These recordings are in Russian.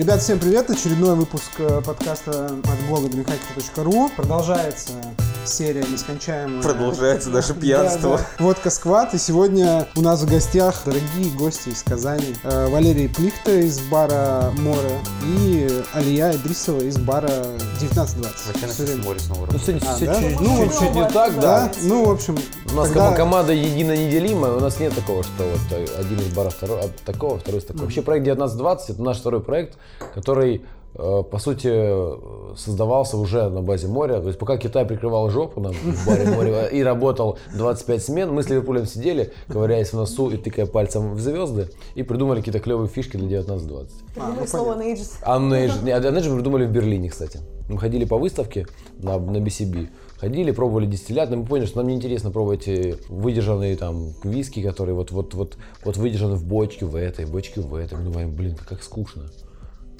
Ребят, всем привет! Очередной выпуск э, подкаста от блога домихайки.ру. Продолжается серия нескончаемая. Продолжается наше пьянство. Да, да. Водка Сквад. И сегодня у нас в гостях дорогие гости из Казани. Э, Валерий Плихта из бара Море и Алия Идрисова из бара 1920. Зачем море снова Ну, все, А, все да? чуть, Ну, чуть- чуть не так, Да, да. ну, в общем, У нас кома- команда едино неделимая, у нас нет такого, что вот э, один из баров второй, от такого, второй из такого. Вообще проект 1920 это наш второй проект, который по сути э, создавался уже на базе моря. То есть пока Китай прикрывал жопу нам в баре море и работал 25 смен, мы с Ливерпулем сидели, ковыряясь в носу и тыкая пальцем в звезды, и придумали какие-то клевые фишки для 1920. Придумали ну, слово понятно. Nages. А Unaged мы придумали в Берлине, кстати. Мы ходили по выставке на, на BCB. Ходили, пробовали дистиллят, но мы поняли, что нам неинтересно пробовать э, выдержанные там виски, которые вот, вот, вот, вот выдержаны в бочке в этой, бочке в этой. Мы думаем, блин, как скучно.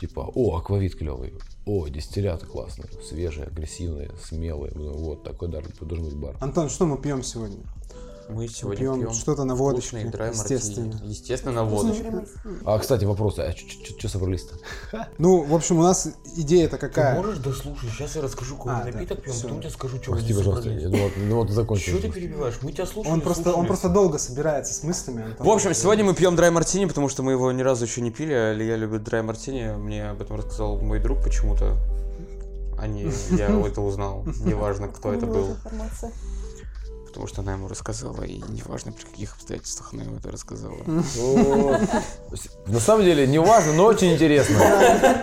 Типа, о, аквавит клевый. О, дистилляты классные, свежие, агрессивные, смелые. Мы думаем, Вот такой должен быть бар. Антон, что мы пьем сегодня? Мы сегодня Пьем пьем что-то на водочке, естественно. мартини. Естественно, на водочке. А, кстати, вопрос, а что собрались-то? Ну, в общем, у нас идея-то какая? можешь дослушать? Сейчас я расскажу, какой А, мы да, напиток пьем, всё. потом тебе скажу, что Прости, пожалуйста, я думал, ну вот закончил. Что ты перебиваешь? Мы тебя слушаем. Он просто, он просто долго собирается с мыслями. Антон. В общем, сегодня мы пьем драй мартини, потому что мы его ни разу еще не пили, а я любит драй мартини. Мне об этом рассказал мой друг почему-то. А не я это узнал. Неважно, кто это был. Потому что она ему рассказала, и неважно, при каких обстоятельствах она ему это рассказала. На самом деле, не важно, но очень интересно.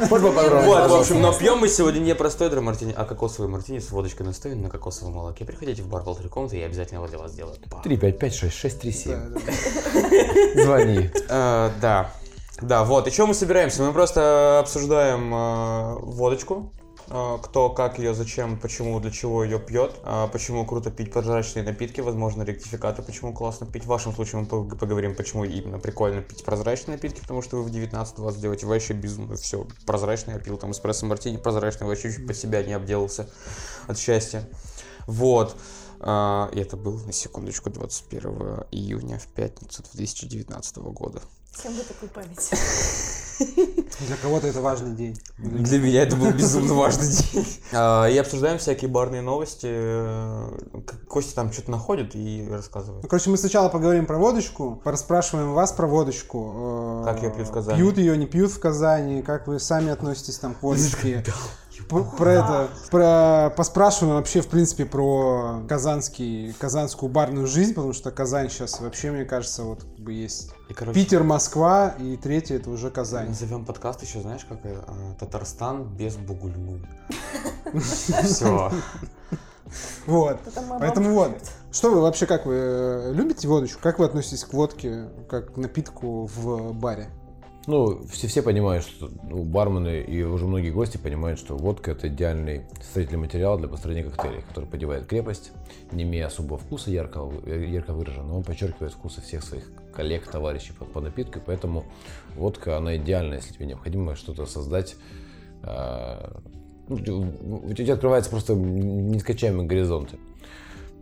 Можно поподробнее? Вот, в общем, но пьем мы сегодня не простой мартини, а кокосовый мартини с водочкой настоен на кокосовом молоке. Приходите в бар полторы комнаты, я обязательно его для вас сделаю. Па. 3, 5, 5, 6, 6, 3, 7. Да, да. Звони. Э, Да. Да, вот. И что мы собираемся? Мы просто обсуждаем э, водочку. Э, Кто, как ее, зачем, почему, для чего ее пьет, э, почему круто пить прозрачные напитки, возможно, ректификаты, почему классно пить. В вашем случае мы пог- поговорим, почему именно прикольно пить прозрачные напитки, потому что вы в 19-20 делаете вообще безумно все прозрачное. Я пил там эспрессо мартини прозрачный, вообще чуть под себя не обделался от счастья. Вот. А, И это был, на секундочку, 21 июня в пятницу 2019 года. Всем бы такую память. Для кого-то это важный день. Для меня это был безумно важный день. А, И обсуждаем всякие барные новости. Э, Костя там что-то находит и рассказывает. Ну, короче, мы сначала поговорим про водочку, пораспрашиваем вас про водочку. э, Как её пьют в Казани? Пьют ее, не пьют в Казани, как вы сами относитесь там к водочке. Про это, про, поспрашиваем вообще, в принципе, про казанский, казанскую барную жизнь, потому что Казань сейчас вообще, мне кажется, вот как бы есть И, короче, Питер, Москва, и третье это уже Казань. Назовем подкаст еще, знаешь, как э, Татарстан без бугульмы. Все. Вот. Поэтому вот. Что вы вообще, как вы э, любите водочку? Как вы относитесь к водке, как к напитку в баре? Ну, все, все понимают, что ну, бармены и уже многие гости понимают, что водка это идеальный строительный материал для построения коктейлей, который подевает крепость, не имея особого вкуса ярко, ярко выраженного, он подчеркивает вкусы всех своих коллег, товарищей по, по напитку, поэтому водка, она идеальна, если тебе необходимо что-то создать. ну, у тебя открываются просто нескончаемые горизонты.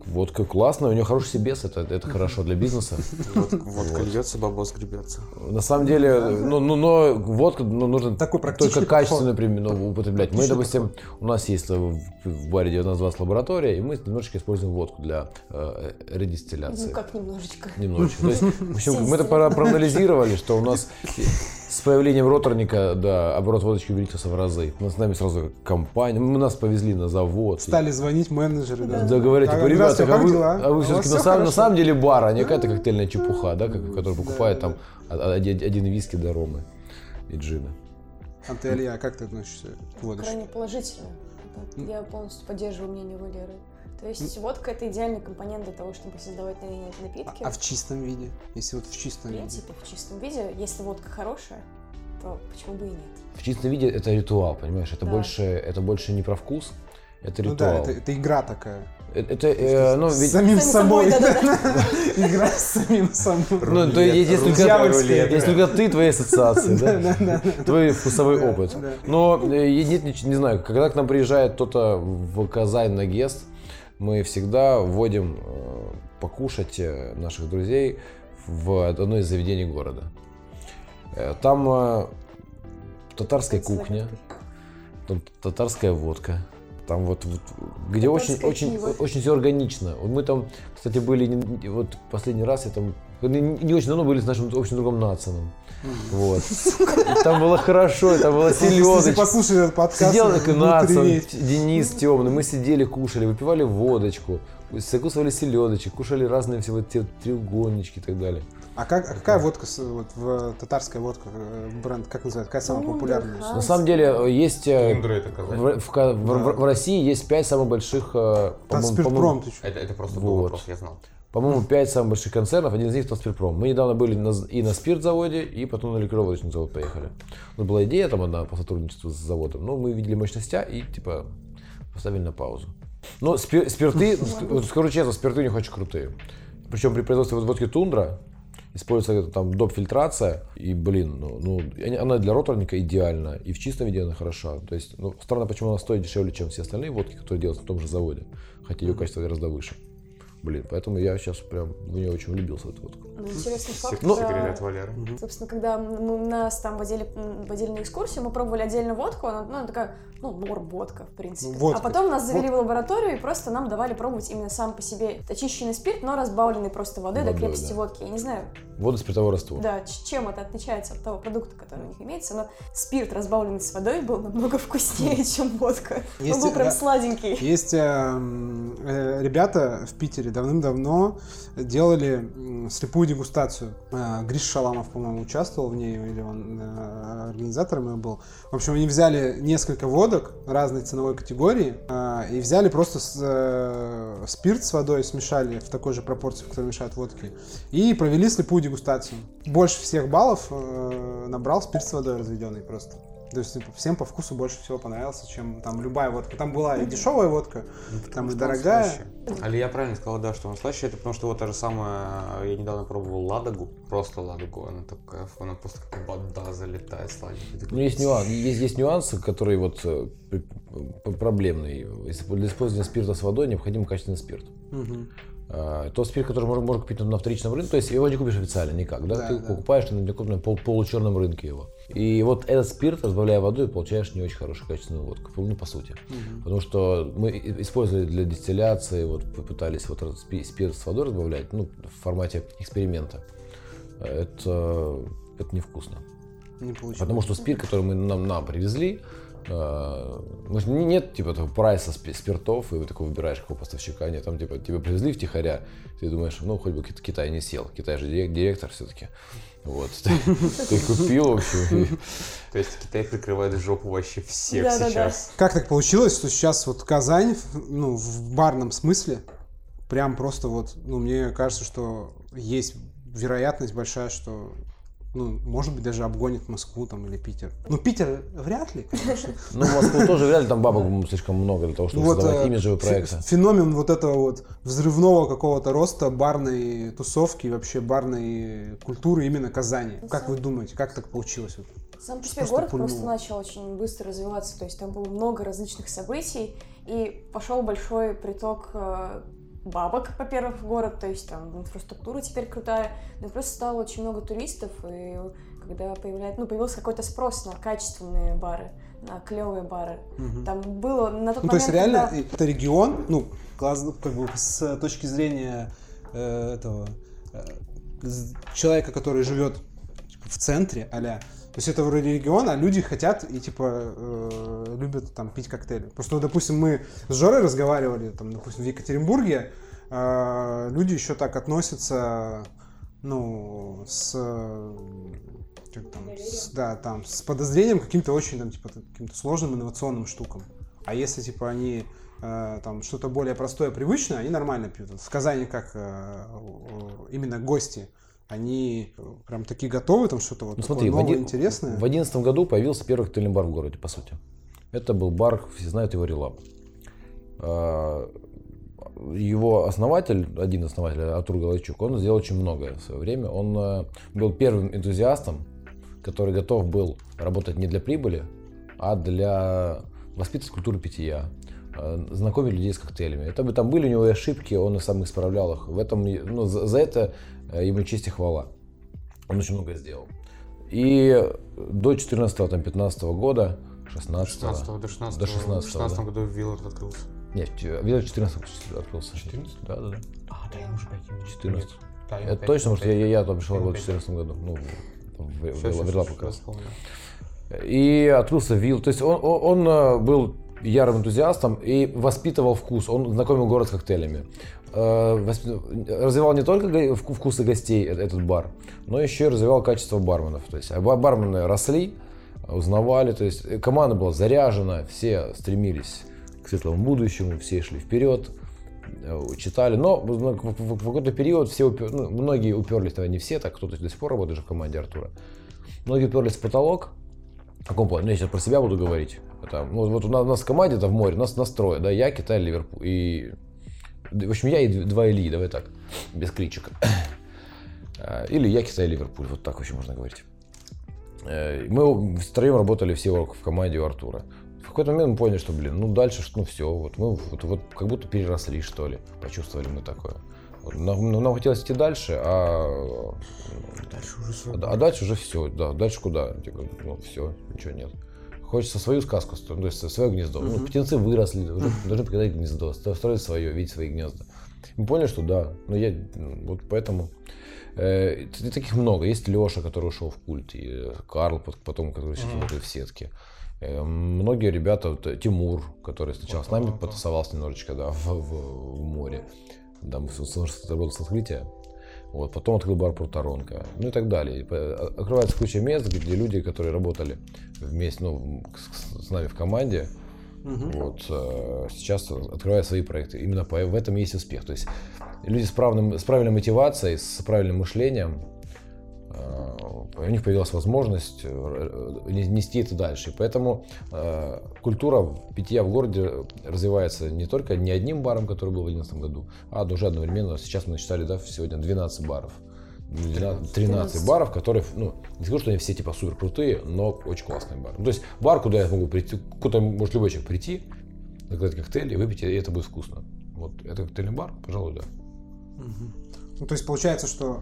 Водка классная, у нее хороший себес, это, это хорошо для бизнеса. Водка льется, бабос гребется. На самом деле, ну, ну, но водку ну, нужно Такой только качественно подход. прим- ну, употреблять. Мы, допустим, у нас есть в, в баре 1920 лаборатория, и мы немножечко используем водку для э, редистилляции. Ну как немножечко. Немножечко. То есть, в общем, мы это проанализировали, что у нас с появлением роторника, да, оборот водочки увеличился в разы. У нас с нами сразу компания, мы нас повезли на завод. Стали звонить менеджеры. Да. Да, говорят, А, типа, ребята, а вы, дела? а вы все-таки на, самом, на самом деле бар, а не какая-то коктейльная чепуха, да, как- которая покупает там а- один, один виски до ромы и джина. А ты, Илья, как ты относишься к водочке? Крайне положительно. Я полностью поддерживаю мнение Валеры. То есть водка это идеальный компонент для того, чтобы создавать на- напитки. А в чистом виде? Если вот в В чистом виде. принципе, в чистом виде, если водка хорошая, то почему бы и нет? В чистом виде это ритуал, понимаешь? Это Да. больше, это больше не про вкус, это Ну да, ритуал. это, это игра такая. Э- Это, э, ну, С ведь- самим Самим собой. Игра с самим собой. ну, то есть, есть только, только ты, твои ассоциации, да? Твой вкусовой опыт. Но э, нет, не, не знаю, когда к нам приезжает кто-то в Казань на гест, мы всегда вводим э, покушать э, наших друзей в одно из заведений города. Э, Там татарская кухня, там татарская водка. Там вот, вот где очень, очень, очень все органично. Мы там, кстати, были вот последний раз я там не, не очень давно были с нашим общим другом Нацином. Вот. Там было хорошо, там Если селедочка. послушали этот подкаст, Сидел весь- Денис темный, мы сидели, кушали, выпивали водочку, закусывали селедочек, кушали разные все вот те треугольнички и так далее. А, как, а какая водка, вот, в татарская водка, э, бренд, как называется, какая самая Тундра, популярная? На самом деле э, есть... э. В, в в- в- в России есть пять самых больших... э, Там по-моему, спиртпром, по-моему, ты чё? Это, это просто был Вот. вопрос, я знал. По-моему, пять самых больших концернов, один из них Тоспирпром. Мы недавно были на и на спиртзаводе, и потом на ликероводочный завод поехали. Ну, была идея там одна по сотрудничеству с заводом, но мы видели мощностя и, типа, поставили на паузу. Но спи- спирты, скажу честно, спирты у них очень крутые. Причем при производстве водки Тундра используется там доп. фильтрация, и, блин, ну, ну, она для роторника идеальна, и в чистом виде она хороша. То есть, ну, странно, почему она стоит дешевле, чем все остальные водки, которые делаются на том же заводе, хотя ее качество гораздо выше. Блин, поэтому я сейчас прям в нее очень влюбился, в эту водку. Ну, интересный факт. Ну, секрет от Валеры. Собственно, когда мы, нас там водили, водили на экскурсию, мы пробовали отдельно водку, она, ну, она такая, ну, норм водка, в принципе. Ну, водка. А потом нас завели в лабораторию и просто нам давали пробовать именно сам по себе очищенный спирт, но разбавленный просто водой, до Водой, крепости да. водки. Я не знаю, Вода спиртовой раствор. да, чем это отличается от того продукта, который у них имеется, но спирт, разбавленный с водой, был намного вкуснее, чем водка. Есть, Он был прям э, сладенький. Есть э, э, ребята в Питере давным-давно делали слепую дегустацию. Э, Гриш Шаламов, по-моему, участвовал в ней, или он э, организатором ее был. В общем, они взяли несколько водок разной ценовой категории э, и взяли просто с- спирт с водой, смешали в такой же пропорции, в которой мешают водки, и провели слепую дегустацию. Больше всех баллов набрал спирт с водой разведенный просто. То есть типа, всем по вкусу больше всего понравился, чем там любая водка. Там была и дешевая водка, там и дорогая. Али я правильно сказал, да, что он слаще, это потому что вот та же самая, я недавно пробовал ладогу, просто ладогу, она такая, она просто как вода залетает сладенькая. Ну, есть, нюанс, есть, есть нюансы, которые вот э, проблемные. Если Для использования спирта с водой необходим качественный спирт. Мгм. А, Тот спирт, который можно, можно купить на вторичном рынке, то есть его не купишь официально никак, да? Да, Ты да. покупаешь на некупном пол, получерном рынке его. И вот этот спирт, разбавляя водой, получаешь не очень хорошую качественную водку, ну, по сути. Потому что мы использовали для дистилляции, вот попытались вот спирт с водой разбавлять, ну, в формате эксперимента. Это, это невкусно. Не получилось. Потому что спирт, который мы нам, нам привезли, э, нет типа этого прайса спи- спиртов, и вы такой выбираешь какого поставщика. Нет, там типа тебе привезли втихаря, ты думаешь, ну хоть бы Кит- Китай не сел. Китай же дирек- директор все-таки. Вот. Ты, ты купил, в общем. и- То есть Китай прикрывает жопу вообще всех Да-да-да. сейчас. Как так получилось, что сейчас вот Казань, в- ну, в барном смысле, прям просто вот, ну, мне кажется, что есть вероятность большая, что, ну, может быть, даже обгонит Москву там или Питер. Ну, Питер вряд ли, конечно. Ну, в Москву тоже вряд ли там бабок слишком много для того, чтобы Вот, создавать э, имиджевые проекты. Феномен вот этого вот взрывного какого-то роста барной тусовки, и вообще барной культуры именно Казани. Как вы думаете, как так получилось? Вот? Сам по себе Просто город пульнуло. просто начал очень быстро развиваться, то есть там было много различных событий, и пошел большой приток э, бабок, во-первых, в город, то есть там инфраструктура теперь крутая, и просто стало очень много туристов, и когда появляется, ну, появился какой-то спрос на качественные бары, на клевые бары. Там было на тот Ну, то есть момент, реально когда- это регион, ну, как бы с точки зрения э, этого э, человека, который живет типа, в центре, аля. То есть это вроде регион, а люди хотят и типа э, любят там пить коктейли. Просто, вот, допустим, мы с Жорой разговаривали, там, допустим, в Екатеринбурге, э, люди еще так относятся, ну, с как там, с- да, там, с подозрением каким-то очень, там, типа, каким-то сложным инновационным штукам. А если, типа, они э, там что-то более простое, привычное, они нормально пьют. В Казани как э, именно гости, они э, прям такие готовы, там что-то вот Ну, смотри, в новое, оди- интересное. В одиннадцатом году появился первый коктейльный бар в городе, по сути. Это был бар, все знают его Релаб. А, Его основатель, один из основателей, Артур Галайчук, он сделал очень многое в свое время. Он э, был первым энтузиастом, который готов был работать не для прибыли, а для воспитывать культуру питья, э, знакомить людей с коктейлями. Это, бы- там были у него и ошибки, он и сам исправлял их. В этом, ну, за, за это ему честь и хвала. Он очень много сделал. И до 14-15 года, 16 16 до 16 До 16-го, В 16 да. году Виллард открылся. Нет, видел 14 открылся. 14? Да, да, да. А, да, я уже пойти 14. Да, я Это точно, потому что я, я, я туда пришел в опять- 2014 году. Ну, в, в, в вспомнил. И открылся Вилл. То есть он, он, он, э, был ярым энтузиастом и воспитывал вкус. Он знакомил город с коктейлями. Э, Развивал не только вкусы гостей э- этот бар, но еще и развивал качество барменов. То есть а ба- бармены росли, узнавали. То есть э, команда была заряжена, все стремились к светлому будущему, все шли вперед, читали. Но в какой-то период все упер- ну, многие уперлись, наверное, не все, так кто-то до сих пор работает же в команде Артура. Многие уперлись в потолок, в каком плане? Ну, я сейчас про себя буду говорить. Это, ну, вот у нас, у нас в команде, это в море, у нас настрой, да, я, Китай, Ливерпуль. И, в общем, я и два Ильи, давай так, без кличек. Э, Или я, Китай, Ливерпуль, вот так вообще можно говорить. Э, Мы втроем работали все в команде у Артура. В какой-то момент мы поняли, что, блин, ну дальше, ну все, вот мы вот, вот как будто переросли, что ли, почувствовали мы такое. Нам, ну, нам хотелось идти дальше, а Дальше уже свой а, а дальше уже все, да, дальше куда? Типа, ну все, ничего нет. Хочется свою сказку, строить, то есть свое гнездо. Ну, птенцы выросли, уже должны покидать гнездо, стро- строить свое, видеть свои гнезда. Мы поняли, что да, но я ну, вот поэтому э, таких много. Есть Леша, который ушел в культ, и э, Карл, пот- потом, который сейчас работает в сетке. Э, Многие ребята, вот, э, Тимур, который сначала с нами потусовался немножечко, да, в, в- в море. Да, мы с- с- работали с открытия. Вот, потом открыл бар Пруторонка, ну и так далее. Открывается куча мест, где люди, которые работали вместе, ну, с, с нами в команде, вот, э, сейчас открывают свои проекты. Именно по- в этом есть успех. То есть люди с, правильным, с правильной мотивацией, с правильным мышлением, у них появилась возможность э, не- нести это дальше. И поэтому э, культура питья в городе развивается не только не одним баром, который был в 2011 году, а уже одновременно. Сейчас мы насчитали да, сегодня 12 баров. 12 13 13. баров, которые, ну, не скажу, что они все типа супер крутые, но очень классные бары. Ну, то есть бар, куда я могу прийти, куда может любой человек прийти, заказать коктейль и выпить, и это будет вкусно. Вот это коктейльный бар, пожалуй, да. Ну, то есть получается, что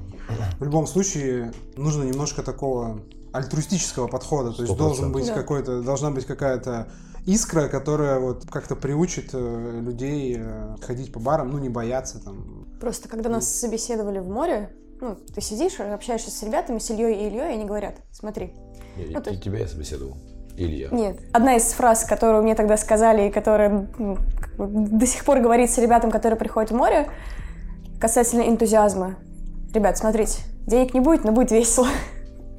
в любом случае нужно немножко такого альтруистического подхода. То есть должен быть Да. какой-то, должна быть какая-то искра, которая вот как-то приучит э, людей э, ходить по барам, ну не бояться там. Просто когда нас собеседовали в море, ну, ты сидишь, общаешься с ребятами, с Ильей и Ильей, и они говорят, смотри, Я- Ну, есть- Тебя я собеседовал. Или я. Нет. Одна из фраз, которую мне тогда сказали, и которая ну, как бы до сих пор говорится ребятам, которые приходят в море, касательно энтузиазма. Ребят, смотрите, денег не будет, но будет весело.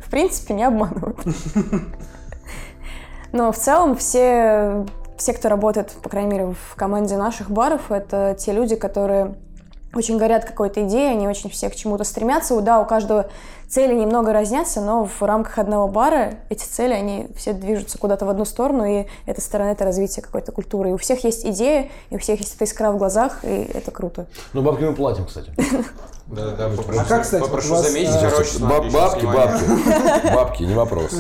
В принципе, не обманывают. Но в целом все, все, кто работает, по крайней мере, в команде наших баров, это те люди, которые очень горят какой-то идеей, они очень все к чему-то стремятся. Да, у каждого цели немного разнятся, но в рамках одного бара эти цели, они все движутся куда-то в одну сторону, и эта сторона — это развитие какой-то культуры. И у всех есть идея, и у всех есть эта искра в глазах, и это круто. Ну, бабки мы платим, кстати. Да, да, попрошу, А как, кстати, попрошу вас, заметить, э, короче, Баб- смотри, бабки, бабки. Бабки, не вопрос.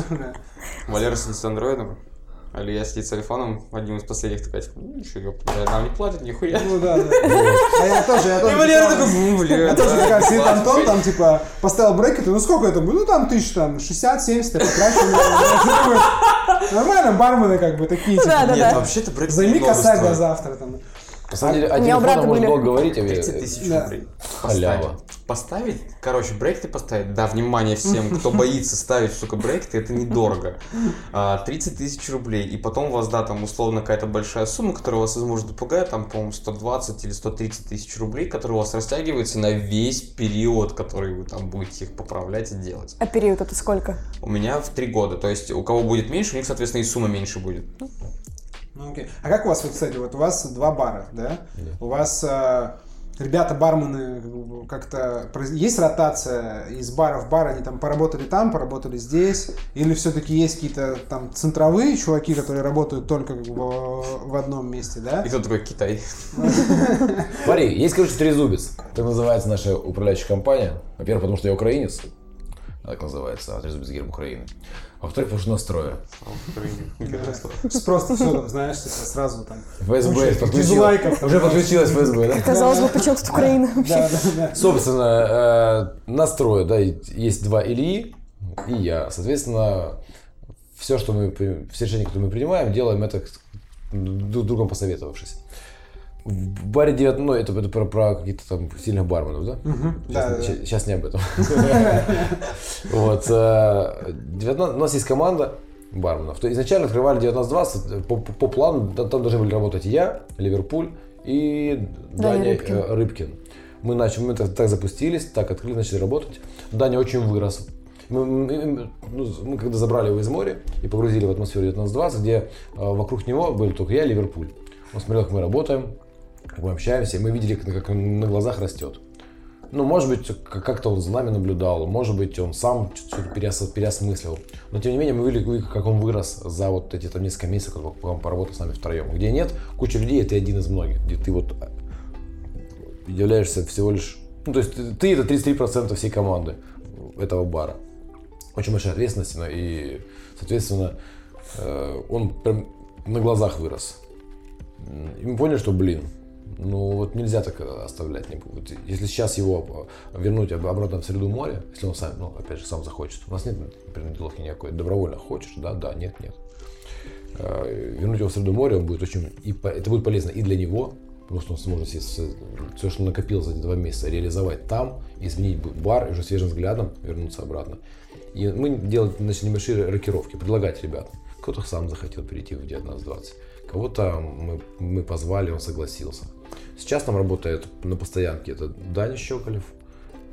Валера с андроидом, Алия сидит с айфоном, один из последних такой, типа, ну, ничего, ёпта, нам не платят нихуя. Ну да, да. А я тоже, я тоже. И Валера такой, ну, бля, Я тоже такая, сидит Антон, там, типа, поставил брекеты, ну сколько это будет? Ну, там тысяч, там, 60-70, я потрачу. Нормально, бармены, как бы, такие, типа, Да, да, Нет, да. вообще-то брейк займи косарь до завтра, там. На самом деле, брата телефоном можно были. долго говорить, а 30 тысяч Да. рублей. Халява. Поставить. Поставить, короче, брейк ты поставить, да, внимание всем, кто боится ставить, сука, брейк, это недорого. А, 30 тысяч рублей, и потом у вас, да, там, условно, какая-то большая сумма, которая вас, возможно, напугает, там, по-моему, 120 или 130 тысяч рублей, которые у вас растягиваются на весь период, который вы там будете их поправлять и делать. А период это сколько? У меня в три года, то есть у кого будет меньше, у них, соответственно, и сумма меньше будет. Ну, окей. А как у вас, вот, кстати, вот у вас два бара, да? У вас э, ребята-бармены как бы, как-то... Есть ротация из бара в бар? Они там поработали там, поработали здесь? Или все-таки есть какие-то там центровые чуваки, которые работают только в, в одном месте, да? И кто такой Китай? Смотри, есть, короче, трезубец. Так называется наша управляющая компания. Во-первых, потому что я украинец. Так называется, а трезубец герб Украины. А во-вторых, потому что настроя. Просто все там, знаешь, типа, сразу там... ФСБ Куча подключила- дизлайков там, Уже подключилась ФСБ, да? Казалось бы, причем тут Украина вообще? Собственно, э, настрой, да, есть два Ильи, и я. Соответственно, все, что мы, все решения, которые мы принимаем, делаем это друг другом посоветовавшись. В баре 9, ну это, это про, про каких-то там сильных барменов, да? Угу, Сейчас, да, да. щас- щас не об этом. Вот. э, 19 У нас есть команда барменов. То изначально открывали 19-20. По, по- плану та- там должны были работать я, Ливерпуль и Даня Рыбкин. э, Рыбкин. Мы начали, мы так, запустились, так открыли, начали работать. Даня очень вырос. Мы, мы- ну, мы когда забрали его из моря и погрузили в атмосферу 19-20, где э, вокруг него были только я и Ливерпуль. Он смотрел, как мы работаем, мы общаемся, и мы видели, как, как он на глазах растет. Ну, может быть, как-то он за нами наблюдал, может быть, он сам что-то переос- переосмыслил. Но, тем не менее, мы видели, как он вырос за вот эти там несколько месяцев, пока он поработал с нами втроем. Где нет, куча людей, это один из многих, где ты вот э, являешься всего лишь... Ну, то есть ты- ты это 33% всей команды этого бара. Очень большая ответственность, но и, соответственно, э, он прям на глазах вырос. И мы поняли, что, блин, ну вот нельзя так э, оставлять. Будет. Если сейчас его э, вернуть об- обратно в среду моря, если он сам, ну, опять же, сам захочет. У нас нет предпосылки никакой. Добровольно хочешь, да, да, нет, нет. Э, Вернуть его в среду моря, он будет очень, и это будет полезно и для него, потому что он сможет все, что накопил за эти два месяца, реализовать там, изменить бар уже свежим взглядом вернуться обратно. И мы делать начали небольшие рокировки, предлагать ребятам. Кто-то сам захотел перейти в 19-20. Кого-то мы, мы позвали, он согласился. Сейчас там работает на постоянке это Даня Щеколев,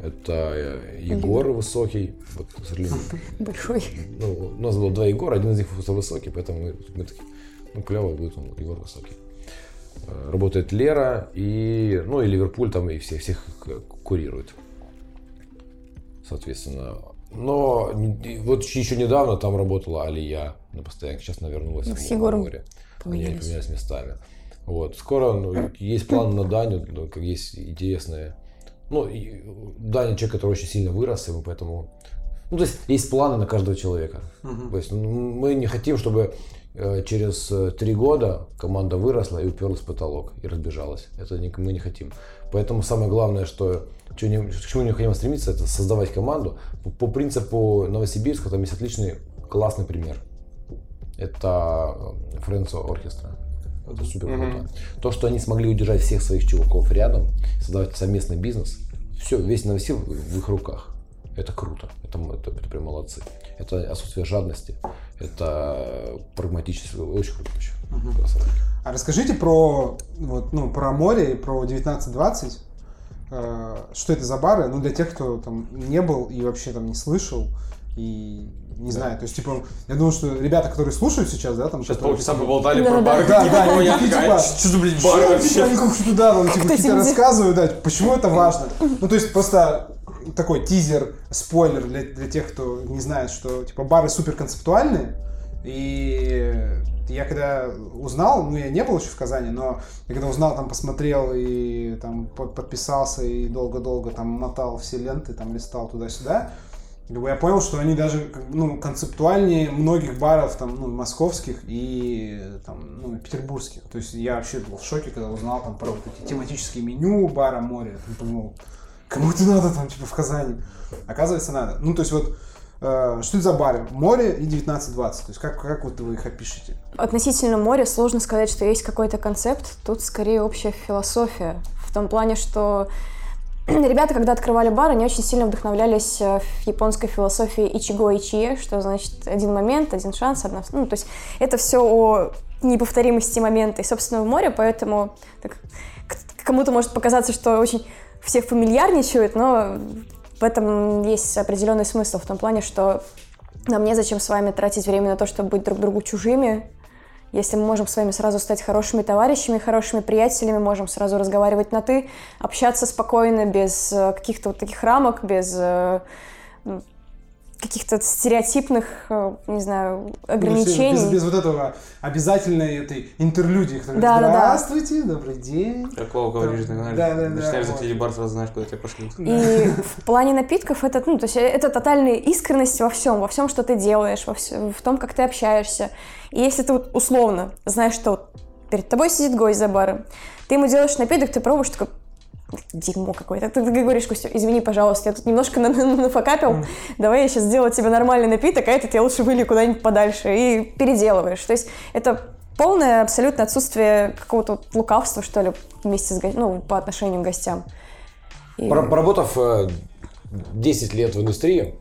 это э, Егор Высокий. Вот, Большой. ну, у нас было два Егора, один из них высокий, поэтому мы, мы такие, ну, клево будет он, Егор высокий. Э, Работает Лера и, ну, и Ливерпуль там и всех, всех к- курирует. Соответственно. Но вот еще недавно там работала Алия на постоянке, сейчас она вернулась Ну, в Егором море. Они поменялись. поменялись местами. Вот. Скоро ну, есть план на Даню, ну, как есть интересные. Ну, и Даня человек, который очень сильно вырос, и мы поэтому... Ну, то есть, есть планы на каждого человека. То есть, ну, мы не хотим, чтобы э, через э, три года команда выросла и уперлась в потолок и разбежалась. Это не- мы не хотим. Поэтому самое главное, что к чему необходимо стремиться, это создавать команду. По, по принципу Новосибирска там есть отличный, классный пример. Это Френцо Оркестра. Это супер круто. То, что они смогли удержать всех своих чуваков рядом, создавать совместный бизнес, все, весь Новосиб в их руках. Это круто. Это, это, это прям молодцы. Это отсутствие жадности. Это прагматически. Очень круто вообще. Красавчики. А расскажите про, вот, ну, про море и про 19-20. Э, Что это за бары? Ну, для тех, кто там не был и вообще там не слышал, и не знаю, то есть, типа, я думаю, что ребята, которые слушают сейчас, да, там... Сейчас которые полчаса поболтали Да, про да, бар. да, да, Ой, я типа, Что за, блядь, Что бар вообще? они как что да, там, типа, какие-то рассказывают, да, почему это важно. Ну, то есть, просто такой тизер, спойлер для, для тех, кто не знает, что, типа, бары супер концептуальные, и я когда узнал, ну, я не был еще в Казани, но я когда узнал, там, посмотрел и там под- подписался и долго-долго там мотал все ленты, там, листал туда-сюда, я понял, что они даже ну, концептуальнее многих баров там, ну, московских и там, ну, петербургских. То есть я вообще был в шоке, когда узнал там про вот эти тематические меню бара море. Я подумал, кому это надо там, типа, в Казани? Оказывается, надо. Ну, то есть вот, э, что это за бары? Море и 19-20. То есть как, как вот вы их опишете? Относительно моря сложно сказать, что есть какой-то концепт. Тут скорее общая философия. В том плане, что ребята, когда открывали бар, они очень сильно вдохновлялись э, в японской философии ичиго ичие, что значит один момент, один шанс, одна... Ну, то есть это все о неповторимости момента. И, собственно, в море, поэтому так, кому-то может показаться, что очень все фамильярничают, но в этом есть определенный смысл в том плане, что нам незачем с вами тратить время на то, чтобы быть друг другу чужими. Если мы можем с вами сразу стать хорошими товарищами, хорошими приятелями, можем сразу разговаривать на «ты», общаться спокойно, без э, каких-то вот таких рамок, без э, каких-то стереотипных, э, не знаю, ограничений. Без, без вот этого обязательной этой интерлюдии. которая, Да, да, да. Здравствуйте, добрый день. Как Вова говоришь, Да, знаешь, да, да, начинаешь вот. заходить в бар, сразу знаешь, куда тебя пошли. И в плане напитков это, ну, то есть это тотальная искренность во всем, во всем, что ты делаешь, во всё- в том, как ты общаешься. И если ты вот условно знаешь, что перед тобой сидит гость за баром, ты ему делаешь напиток, ты пробуешь, такой, дерьмо какое-то. Ты, ты говоришь, Костя, извини, пожалуйста, я тут немножко на- на- нафакапил, давай я сейчас сделаю тебе нормальный напиток, а этот я лучше вылью куда-нибудь подальше, и переделываешь. То есть это полное абсолютно отсутствие какого-то лукавства, что ли, вместе с го- ну, по отношению к гостям. И- Пора- Поработав э, 10 лет в индустрии,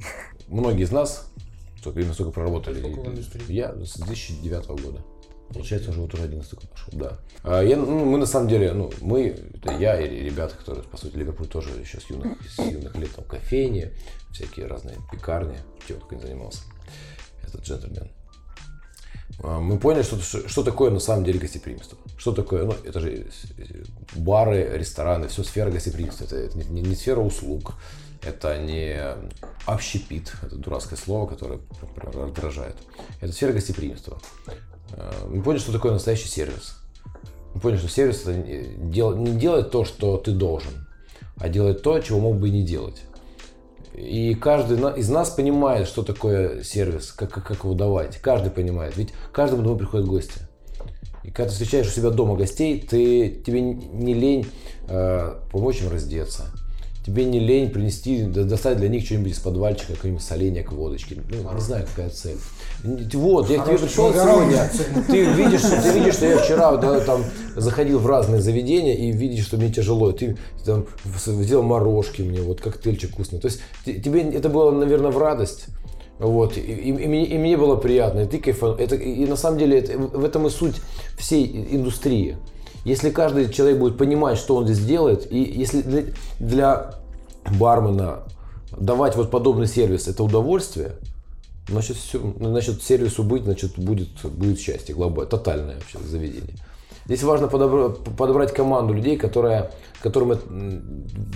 многие из нас, только именно столько проработали. Сколько в индустрии? Я с 2009 года. Получается, уже вот уже 11 год пошел, да. А я, ну, мы на самом деле, ну, мы, это я и ребята, которые, по сути, Ливерпуль тоже еще с юных, с юных лет, там, кофейни, всякие разные пекарни, чем только не занимался, этот джентльмен. А, Мы поняли, что, что, такое на самом деле гостеприимство. Что такое, ну, это же бары, рестораны, все сфера гостеприимства. Это, это не- не сфера услуг, это не общепит, это дурацкое слово, которое раздражает. Это сфера гостеприимства. Э, Мы поняли, что такое настоящий сервис. Мы поняли, что сервис это не, дел- не делает то, что ты должен, а делает то, чего мог бы и не делать. И каждый из нас понимает, что такое сервис, как, как, как его давать. Каждый понимает. Ведь каждому домой приходят гости. И когда ты встречаешь у себя дома гостей, ты, тебе не лень э, помочь им раздеться. Тебе не лень принести, до- достать для них что-нибудь из подвальчика, какой-нибудь соленья, водочки. Ну, не знаю, какая цель. Вот, я к тебе пришел сегодня, ты видишь, ты видишь, что я вчера да, там заходил в разные заведения и видишь, что мне тяжело. Ты там сделал морожки мне, вот коктейльчик вкусный. То есть те- тебе это было, наверное, в радость. Вот, и, и- и мне, и мне было приятно, и ты кайфанул. Это, и на самом деле это, в этом и суть всей индустрии. Если каждый человек будет понимать, что он здесь делает, и если для, для бармена давать вот подобный сервис это удовольствие, значит, все, значит сервису быть, значит будет, будет счастье глобальное, тотальное вообще заведение. Здесь важно подобра- подобрать команду людей, которая, которым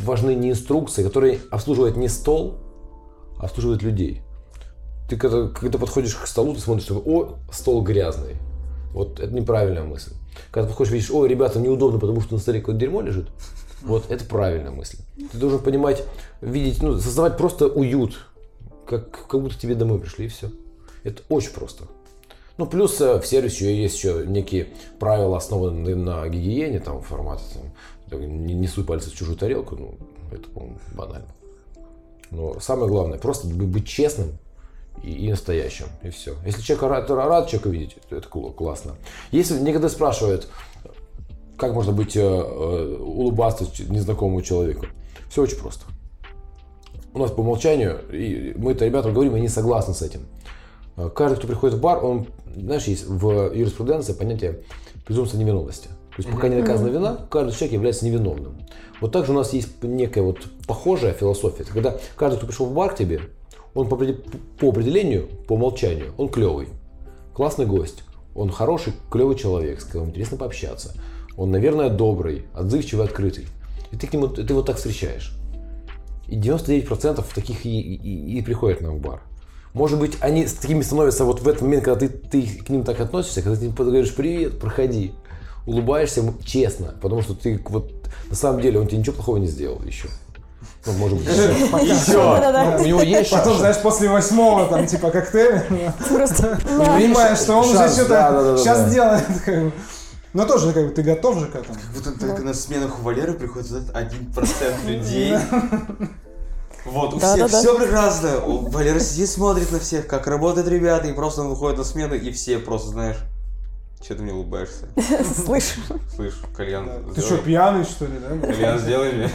важны не инструкции, которые обслуживают не стол, а обслуживают людей. Ты когда, когда подходишь к столу, ты смотришь, о, стол грязный. Вот это неправильная мысль. Когда подходишь, видишь, о, ребята, неудобно, потому что на столе какое-то дерьмо лежит. Вот это правильная мысль. Ты должен понимать, видеть, ну, создавать просто уют, как, как будто тебе домой пришли, и все. Это очень просто. Ну, плюс э, в сервисе есть еще некие правила, основанные на гигиене, там, формата, там, не, не суй пальцы в чужую тарелку, ну, это, по-моему, банально. Но самое главное, просто бы- быть честным и, и настоящим, и все. Если человек рад, рад человека видеть, то это кл- классно. Если некогда спрашивают, как можно быть, э, э, улыбаться незнакомому человеку, все очень просто. У нас по умолчанию, и мы это ребята говорим, они согласны с этим. Э, Каждый, кто приходит в бар, он, знаешь, есть в юриспруденции понятие презумпция невиновности. То есть пока не доказана вина, каждый человек является невиновным. Вот также у нас есть некая вот похожая философия. Это когда каждый, кто пришел в бар к тебе, он по, по определению, по умолчанию, он клевый. Классный гость. Он хороший, клевый человек, с которым интересно пообщаться. Он, наверное, добрый, отзывчивый, открытый. И ты, к нему, ты его так встречаешь. И 99% таких и, и- и приходят нам в бар. Может быть, они с такими становятся вот в этот момент, когда ты, ты к ним так относишься, когда ты им говоришь «Привет, проходи», улыбаешься ему честно, потому что ты вот на самом деле он тебе ничего плохого не сделал еще. Ну, может быть, еще. Да-да-да. У него есть Потом, знаешь, после восьмого, там, типа, коктейля, понимаешь, что он уже что-то сейчас делает. как. Но тоже, как бы, ты готов же к этому. Вот он только на сменах у Валеры приходит один процент людей. Вот, у Да, всех да, да. все прекрасно. Валера сидит, смотрит на всех, как работают ребята, и просто он выходит на смену, и все просто, знаешь, что ты мне улыбаешься? Слышь, Слышь, кальян Ты что, пьяный, что ли, да? Кальян сделай мне.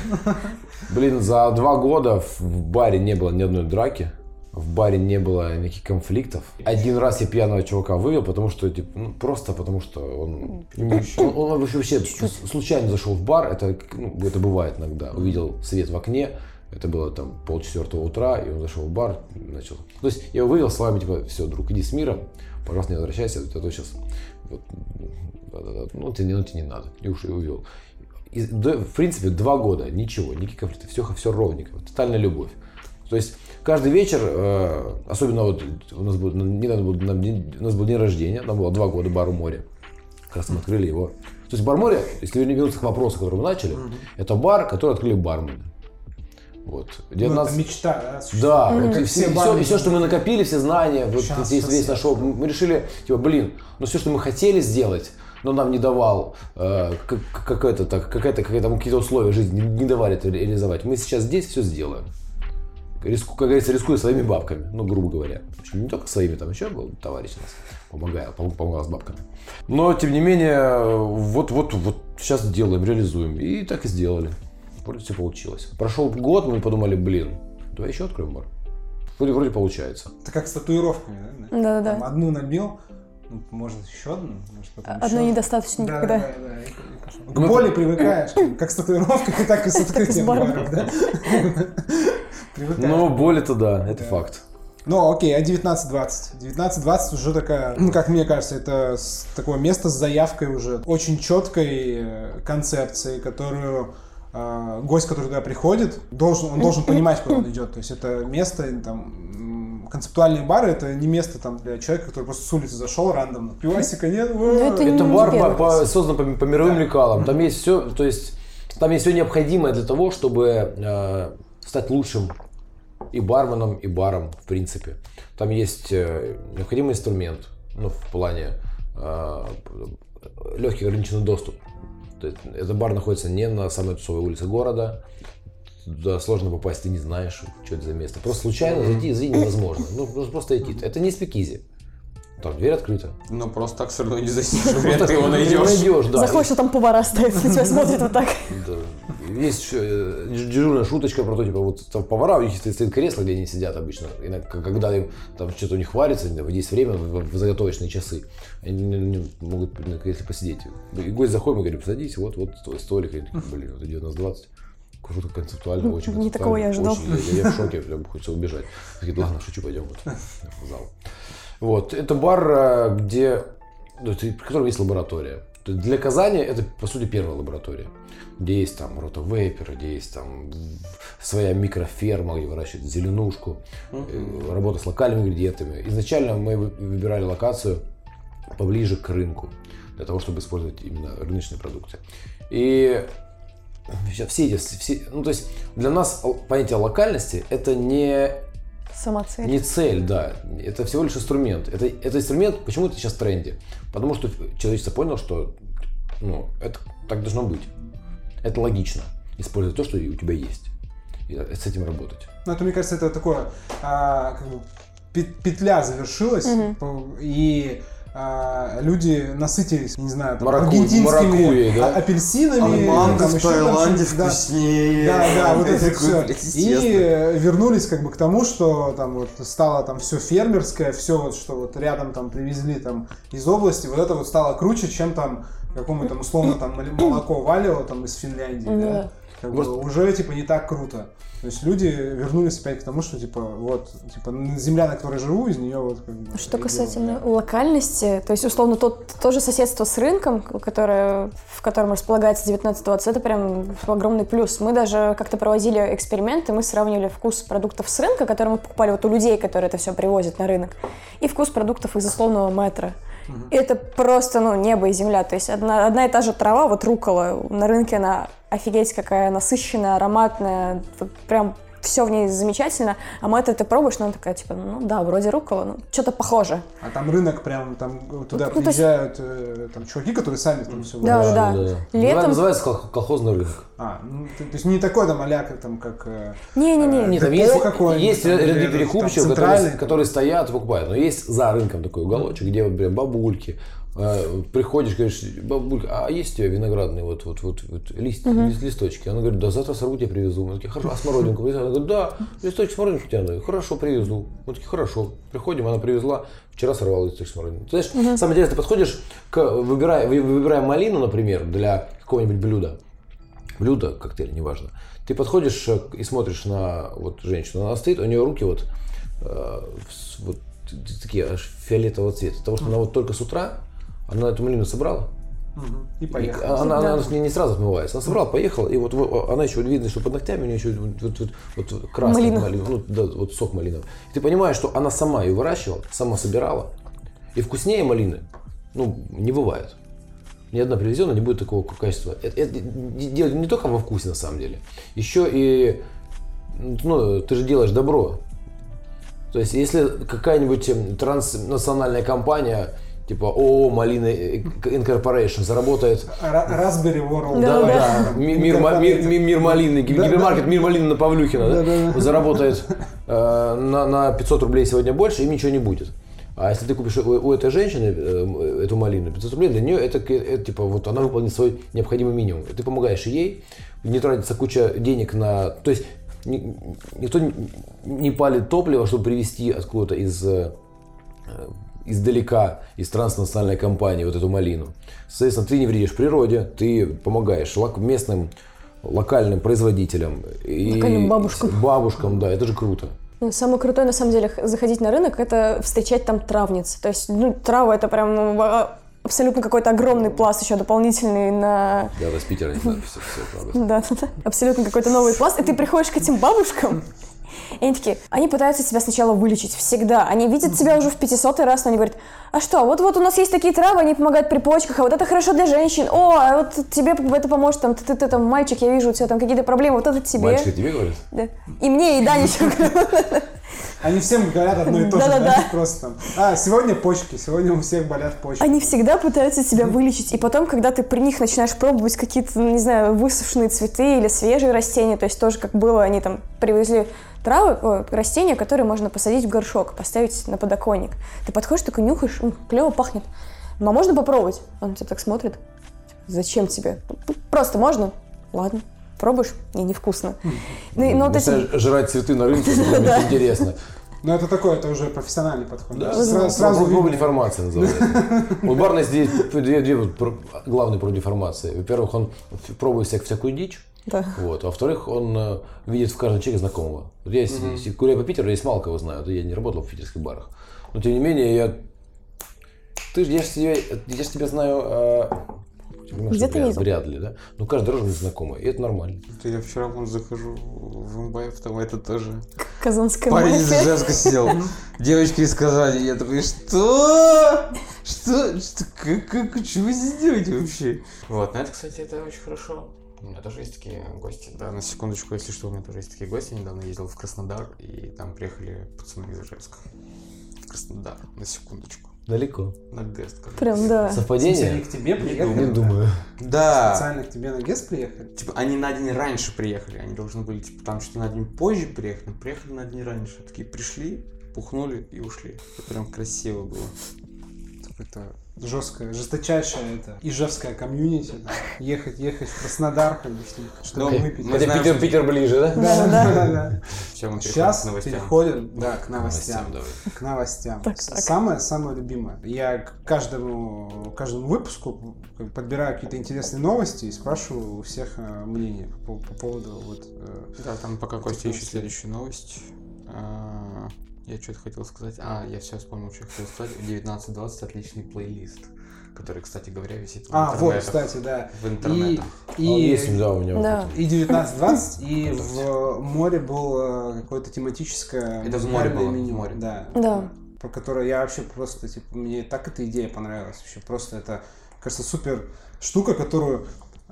Блин, за два года в баре не было ни одной драки. В баре не было никаких конфликтов. Один раз я пьяного чувака вывел, потому что, типа, ну, просто потому что он, он, он вообще, вообще с- случайно зашел в бар, это, ну, это бывает иногда, увидел свет в окне, это было там полчетвертого утра, и он зашел в бар, начал. То есть я его вывел словами, типа, все, друг, иди с миром, пожалуйста, не возвращайся, а то сейчас, вот, да-да-да, ну, тебе, ну, тебе не надо, и уж и увел. И, да, в принципе, два года, ничего, никаких конфликтов, все, все ровненько, тотальная любовь. То есть каждый вечер, э, особенно вот у нас был, недавно был, у нас был день рождения, нам было два года бару море. Как раз мы открыли его. То есть бар море, если вернуться к вопросу, который мы начали, это бар, который открыли бармены. Вот. Где Ну, нас- это мечта, да? да, вот и, все, все и все, что мы накопили, все знания, вот Щас, весь, весь щас. наш опыт, мы решили, типа, блин, ну все, что мы хотели сделать, но нам не давал э, как, какое-то, так, какая-то, какая-то, какие-то условия жизни, не, не давали это реализовать. Мы сейчас здесь все сделаем. Риску, как говорится, рискуя своими бабками, ну, грубо говоря. Не только своими, там еще был товарищ у нас, помогал, помогал с бабками. Но, тем не менее, вот, вот, вот сейчас делаем, реализуем. И так и сделали. Вроде все получилось. Прошел год, мы подумали, блин, давай еще откроем бар. Вроде, вроде получается. Это как с татуировками, да? Да-да-да. Там одну набил, ну, может, еще одну, может, потом Одной еще. недостаточно Да, никогда. да, да, и- и пошел. К боли привыкаешь, как с татуировкой, так и с открытием баров, да? Привыкаешь. Но боль это да, это Да. факт. Ну, окей, а 19-20? 19-20 уже такая, ну, как мне кажется, это такое место с заявкой уже, очень четкой э, концепцией, которую гость, который туда приходит, должен, он должен понимать, куда он идет. То есть это место, там, концептуальные бары, это не место там для человека, который просто с улицы зашел рандомно. Пивасика нет, Ну, это не Это бар по- по- создан по, по мировым лекалам. Там есть все, то есть там есть все необходимое для того, чтобы э, стать лучшим и барменом, и баром, в принципе. Там есть э, необходимый инструмент, ну, в плане э, легкий ограниченный доступ. То этот бар находится не на самой тусовой улице города. Туда сложно попасть, ты не знаешь, что это за место. Просто случайно зайти, зайти невозможно. Ну, просто идти. Это не спикизи. Там дверь открыта. Ну, просто так все равно не зайдешь. Вряд ты его найдешь. найдешь, да. Заходишь, а там повара стоят, на тебя смотрят вот так. Да. Есть еще э, дежурная шуточка про то, типа, вот там повара, у них стоит стоит кресло, где они сидят обычно. Иногда, когда им там что-то у них варится, есть время в, в заготовочные часы, они не- не могут на кресле посидеть. И гость заходит, мы говорим, садись, вот, вот столик. И блин, вот идет нас 20. Круто, концептуально, очень Не такого я концептуально, ожидал. очень. Я, я в шоке, прям хочется убежать. Такие, ладно, шучу, пойдем вот в зал. Вот, это бар, э, где, ну, при котором есть лаборатория. Для Казани это, по сути, первая лаборатория, где есть там ротовейперы, где есть там своя микроферма, где выращивают зеленушку, э, работа с локальными ингредиентами. Изначально мы вы- выбирали локацию поближе к рынку, для того, чтобы использовать именно рыночные продукты. И все эти, все, ну то есть для нас понятие локальности это не Сама цель. не цель, да. Это всего лишь инструмент. Это, это инструмент, почему это сейчас в тренде? Потому что человечество понял, что ну, это так должно быть. Это логично. Использовать то, что у тебя есть. И с этим работать. Ну, это, мне кажется, это такое, а, как бы, пет- петля завершилась, по- и а, люди насытились, не знаю, там, Мараку- аргентинскими маракуйей, да? а- апельсинами. А манго там в там Таиланде да. вкуснее. Да, да, вот это все. И вернулись как бы к тому, что там вот стало там все фермерское, все вот, что вот рядом там привезли там из области, вот это вот стало круче, чем там какому там условно там мол- молоко валило там из Финляндии, да? Да. Как бы уже типа не так круто. То есть люди вернулись опять к тому, что типа вот, типа земля, на которой живу, из нее вот как бы. Что касательно делаю, локальности, то есть, условно, тот, то же соседство с рынком, которое, в котором располагается 19-20, это прям огромный плюс. Мы даже как-то проводили эксперименты, мы сравнивали вкус продуктов с рынка, которые мы покупали вот у людей, которые это все привозят на рынок, и вкус продуктов из условного метра. И это просто, ну, небо и земля. То есть одна, одна и та же трава, вот рукола, на рынке она офигеть какая насыщенная, ароматная, прям все в ней замечательно, а мэтр ты пробуешь, ну, она такая, типа, ну да, вроде рукола, ну, что-то похоже. А там рынок прям, там туда Ну, то есть- приезжают э, там чуваки, которые сами там все Да, да, да. Летом- Называется кол- колхозный рынок. А, ну, то, то есть не такой там а там, как... э, Не-не-не. Нет, там Депо есть, есть там, ряды там перекупщиков, которые, которые стоят и покупают. Но есть за рынком такой уголочек, где вот прям бабульки. Э, Приходишь, говоришь, бабулька, а есть у тебя виноградные вот, вот, вот, вот лист, лист- листочки? Она говорит, да, завтра сорву тебе привезу. Мы такие, хорошо, а смородинку привезла? Она говорит, да, листочек смородинки тебе надо. Хорошо, привезу. Мы такие, хорошо. Приходим, она привезла, вчера сорвала листочек смородинки. Ты знаешь, самое интересное, ты подходишь, к, выбирая, вы- выбирая малину, например, для какого-нибудь блюда, блюдо, коктейль, неважно. Ты подходишь э, и смотришь на вот женщину, она стоит, у нее руки вот, э, вот такие аж фиолетового цвета, потому что она вот только с утра, она эту малину собрала, И и поехал. она, она, она не, не сразу отмывается, она собрала, поехала, и вот во- она еще видно, что под ногтями у нее еще вот, вот, вот, вот красный Малина. малин, ну да, вот сок малиновый. И ты понимаешь, что она сама ее выращивала, сама собирала, и вкуснее малины, ну, не бывает. Ни одна привезенная не будет такого качества. Это, это не- дело не только во вкусе, на самом деле. Еще и, ну, ты же делаешь добро. То есть, если какая-нибудь эм, транснациональная компания типа ООО Малина Incorporation заработает Ра- Raspberry World. Да, да, да. да. Ми- Мир, мир, мир- мир малины, гипермаркет Мир малины на Павлюхина, да, Да, да, да. заработает э, на, на 500 рублей сегодня больше, им ничего не будет. А если ты купишь у, у этой женщины э, эту малину 500 рублей, для нее это, это, типа вот она выполнит свой необходимый минимум. Ты помогаешь ей, не тратится куча денег на, то есть ни- никто не- не палит топливо, чтобы привезти откуда-то из э, издалека, из транснациональной компании вот эту малину. Соответственно, ты не вредишь природе, ты помогаешь лок- местным локальным производителям. и Локальным бабушкам. Бабушкам, да, это же круто. Ну, Самое крутое, на самом деле, заходить на рынок, это встречать там травниц. То есть, ну, трава это прям ну, абсолютно какой-то огромный пласт еще дополнительный на... Я из Питера не знаю, все, все, правда. Да, да, да. Абсолютно какой-то новый пласт. И ты приходишь к этим бабушкам, и они такие, они пытаются тебя сначала вылечить, всегда. Они видят тебя уже в 500 раз, но они говорят, а что, вот-вот у нас есть такие травы, они помогают при почках, а вот это хорошо для женщин. О, а вот тебе это поможет, там, ты, ты, ты там, мальчик, я вижу, у тебя там какие-то проблемы, вот это тебе. Мальчик, тебе говорят? Да. И мне, и Данечку. Они всем говорят одно и то же, да? Просто там, а, сегодня почки, сегодня у всех болят почки. Они всегда пытаются тебя вылечить. И потом, когда ты при них начинаешь пробовать какие-то, ну, не знаю, высушенные цветы или свежие растения, то есть тоже как было, они там привезли травы, о, растения, которые можно посадить в горшок, поставить на подоконник. Ты подходишь, такой нюхаешь, клево пахнет. Ну, а можно попробовать? Он тебя так смотрит. Зачем тебе? Просто можно? Ладно. Пробуешь? Не, невкусно. Ну, и- ну, вот эти- жрать цветы на рынке, это интересно. Но это такое, это уже профессиональный подход. Да, Сра- сразу, сразу пробовали видно. деформация называется. У Барна здесь две, две главные про деформации. Во-первых, он пробует всяк- всякую дичь. Да. Вот. А во-вторых, он э, видит в каждом человеке знакомого. Вот я, если, если гуляю по Питеру, я есть мало кого знаю, то я не работал в питерских барах. Но тем не менее, я... Ты, ж- я же тебя, я ж тебя знаю... э, понимаешь, Где ты вряд, вряд ли, да? Ну, каждый мне знакомый, и это нормально. Это я вчера вон захожу в МБФ, там это тоже. Казанская Парень из мафия. Ижевска сидел. Девочки сказали, я такой, что? Что? Что? Как, как, что вы здесь делаете вообще? Вот, ну это, кстати, это очень хорошо. У меня тоже есть такие гости. Да, на секундочку, если что, у меня тоже есть такие гости. Я недавно ездил в Краснодар, и там приехали пацаны из Ижевска. В Краснодар, на секундочку. Далеко. На Гест. как Прям, да. Смысле, они Совпадение? к тебе приехали? Не думаю. Да. Специально к тебе на гест приехали? Типа, они на день раньше приехали. Они должны были, типа, там что-то на день позже приехать, но приехали на день раньше. Такие пришли, пухнули и ушли. Это прям красиво было. Это жесткое, жесточайшее это ижевское комьюнити. да. Ехать, ехать в Краснодар, как бы, чтобы, чтобы Ну, выпить. мы Хотя знаем, Питер, что- Питер ближе, да? Да, да, да, да. Все, мы переходим Сейчас переходим, да, к новостям. К новостям. Так, С- так. Самое, самое любимое. Я к каждому, каждому выпуску подбираю какие-то интересные новости и спрашиваю у всех э, мнение по, по поводу вот. э, Да, там пока Костя ищет следующую новость. А, Я что-то хотел сказать. А, я все вспомнил, что я хотел сказать. 19.20 отличный плейлист, который, кстати говоря, висит в А, вот, интернетах. кстати, да. В И, интернетах. И... и, есть, да, у меня. Да. вот и 19-20, и в море было какое-то тематическое Это в море музыкальное было, в меню. море. Да. Да. Про которое я вообще просто, типа, мне так эта идея понравилась. Вообще просто это, кажется, супер штука, которую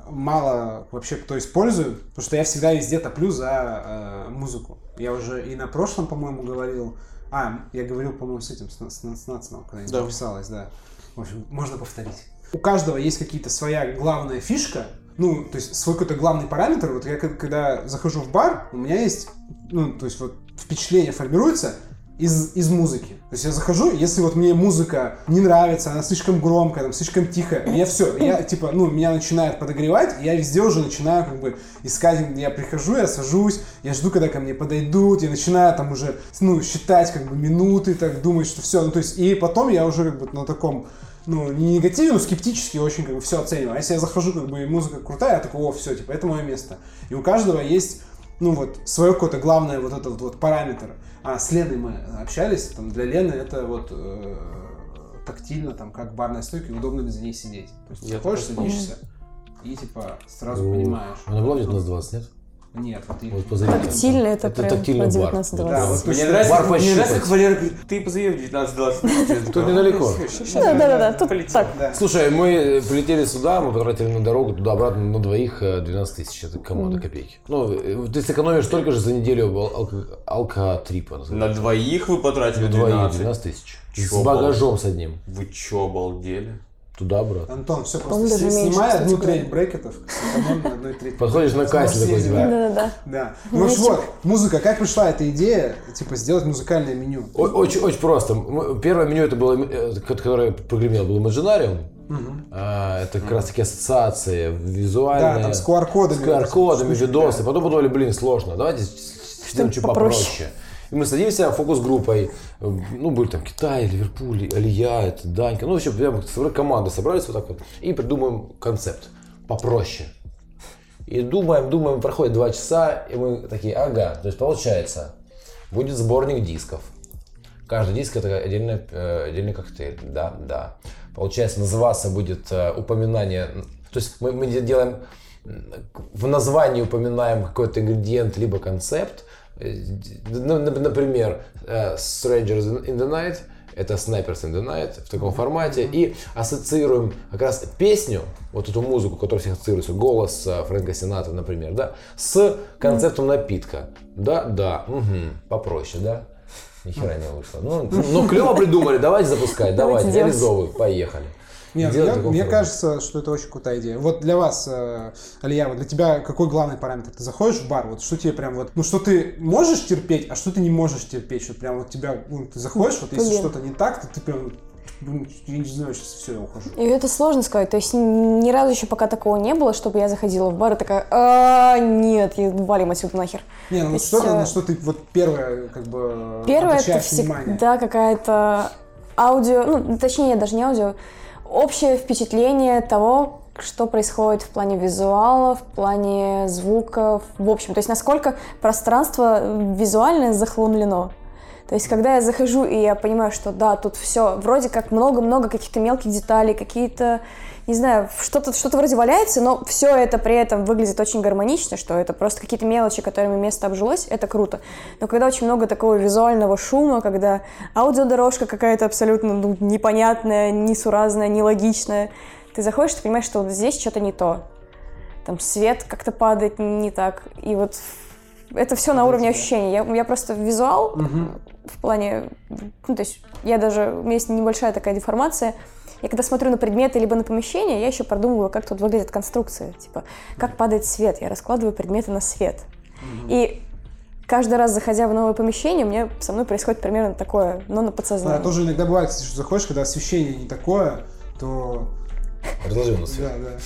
мало вообще кто использует, потому что я всегда везде топлю за э, музыку. Я уже и на прошлом, по-моему, говорил, а, я говорил, по-моему, с этим, с, с, с Нацином, когда не Да. записалось, да. В общем, можно повторить. У каждого есть какие-то своя главная фишка, ну, то есть свой какой-то главный параметр. Вот я когда захожу в бар, у меня есть, ну, то есть вот впечатление формируется из, из музыки. То есть я захожу, если вот мне музыка не нравится, она слишком громкая, там, слишком тихая, я все, я типа, ну, меня начинает подогревать, я везде уже начинаю как бы искать, я прихожу, я сажусь, я жду, когда ко мне подойдут, я начинаю там уже, ну, считать как бы минуты, так думать, что все, ну, то есть, и потом я уже как бы на таком ну, не негативно, но скептически очень как бы все оцениваю. А если я захожу, как бы, и музыка крутая, я такой, о, все, типа, это мое место. И у каждого есть, ну, вот, свое какое-то главное вот этот вот параметр. А с Леной мы общались, там, для Лены это вот э, тактильно, там, как барная стойка, и удобно за ней сидеть. То есть, Я ты ходишь, садишься, и, типа, сразу Ну, понимаешь. Она была в 19-20, нет? Нет. Вот позови. Тактильный это прям тактильный на бар. 19 Да, -20. вот Мне нравится, Бар как- мне нравится, пощупать. как Валера говорит, ты позови в 19-20. Тут недалеко. Да, да, да, да, тут Полетел. так. Слушай, мы прилетели сюда, мы потратили на дорогу туда-обратно на двоих э, 12 тысяч. Это кому это копейки? Ну, э, ты сэкономишь столько же за неделю ал- алко- алкотрипа. На двоих вы потратили На двоих 12? 12 тысяч. С багажом с одним. Вы чё, обалдели? Туда-обратно. Антон, все, просто даже с- меньше, снимай кстати одну говоря. треть брекетов, одной трети. Подходишь на кассе такой, типа, Да, да, да. Да. Ну ж вот, музыка. Как пришла эта идея, типа, сделать музыкальное меню? Очень, очень просто. Первое меню это было, э, ко- которое прогремело, было Imaginarium. А, это как раз таки ассоциации визуальные. Да, там с QR-кодами. С QR-кодами, видосы. да. Потом подумали, блин, сложно. Давайте сделаем что попроще. попроще. И мы садимся фокус-группой. э, Ну, были там Китай, Ливерпуль, Алия, это Данька. Ну, вообще, прям команды, собрались вот так вот. И придумаем концепт. Попроще. И думаем, думаем, проходит два часа, и мы такие, ага, то есть получается, будет сборник дисков. Каждый диск это отдельный, э, отдельный коктейль, да, да. Получается, называться будет э, упоминание, то есть мы, мы де- делаем, в названии упоминаем какой-то ингредиент, либо концепт. Э, ну, нап- например, э, Strangers in the Night, это Snipers in the Night в таком формате. И ассоциируем как раз песню, вот эту музыку, которая всех ассоциируется, голос э, Фрэнка Сината, например, да, с концептом напитка. Да, да, мгм, попроще, да? Ни хера не вышло. Ну, ну клево придумали, давайте запускать, давайте, делать. реализовывай, поехали. Нет, я- мне формате. кажется, что это очень крутая идея. Вот для вас, э, Алия, вот для тебя какой главный параметр? Ты заходишь в бар, вот что тебе прям вот, ну что ты можешь терпеть, а что ты не можешь терпеть, что прям вот тебя, ну, ты заходишь, вот если что-то не так, то ты прям, блин, я не знаю, сейчас все, я ухожу. И это сложно сказать. То есть ни разу еще пока такого не было, чтобы я заходила в бар и такая, а нет, и валим отсюда нахер. Не, ну есть, что-то, э, на что ты вот первое, как бы, Первое это всегда какая-то аудио, ну точнее даже не аудио, общее впечатление того, что происходит в плане визуала, в плане звуков, в общем. То есть насколько пространство визуально захламлено. То есть, когда я захожу, и я понимаю, что да, тут все вроде как много-много каких-то мелких деталей, какие-то, не знаю, что-то что вроде валяется, но все это при этом выглядит очень гармонично, что это просто какие-то мелочи, которыми место обжилось, это круто. Но когда очень много такого визуального шума, когда аудиодорожка какая-то абсолютно ну, непонятная, несуразная, нелогичная, ты заходишь, ты понимаешь, что вот здесь что-то не то. Там свет как-то падает не так. И вот это все на уровне ощущений. Я, я просто визуал в плане, ну, то есть я даже, у меня есть небольшая такая деформация. Я когда смотрю на предметы либо на помещение, я еще продумываю, как тут выглядит конструкция. Типа, как падает свет. Я раскладываю предметы на свет. И каждый раз, заходя в новое помещение, у меня со мной происходит примерно такое, но на Да, подсознании. тоже иногда бывает, кстати, что заходишь, когда освещение не такое, то Разложи на свет. Да, да.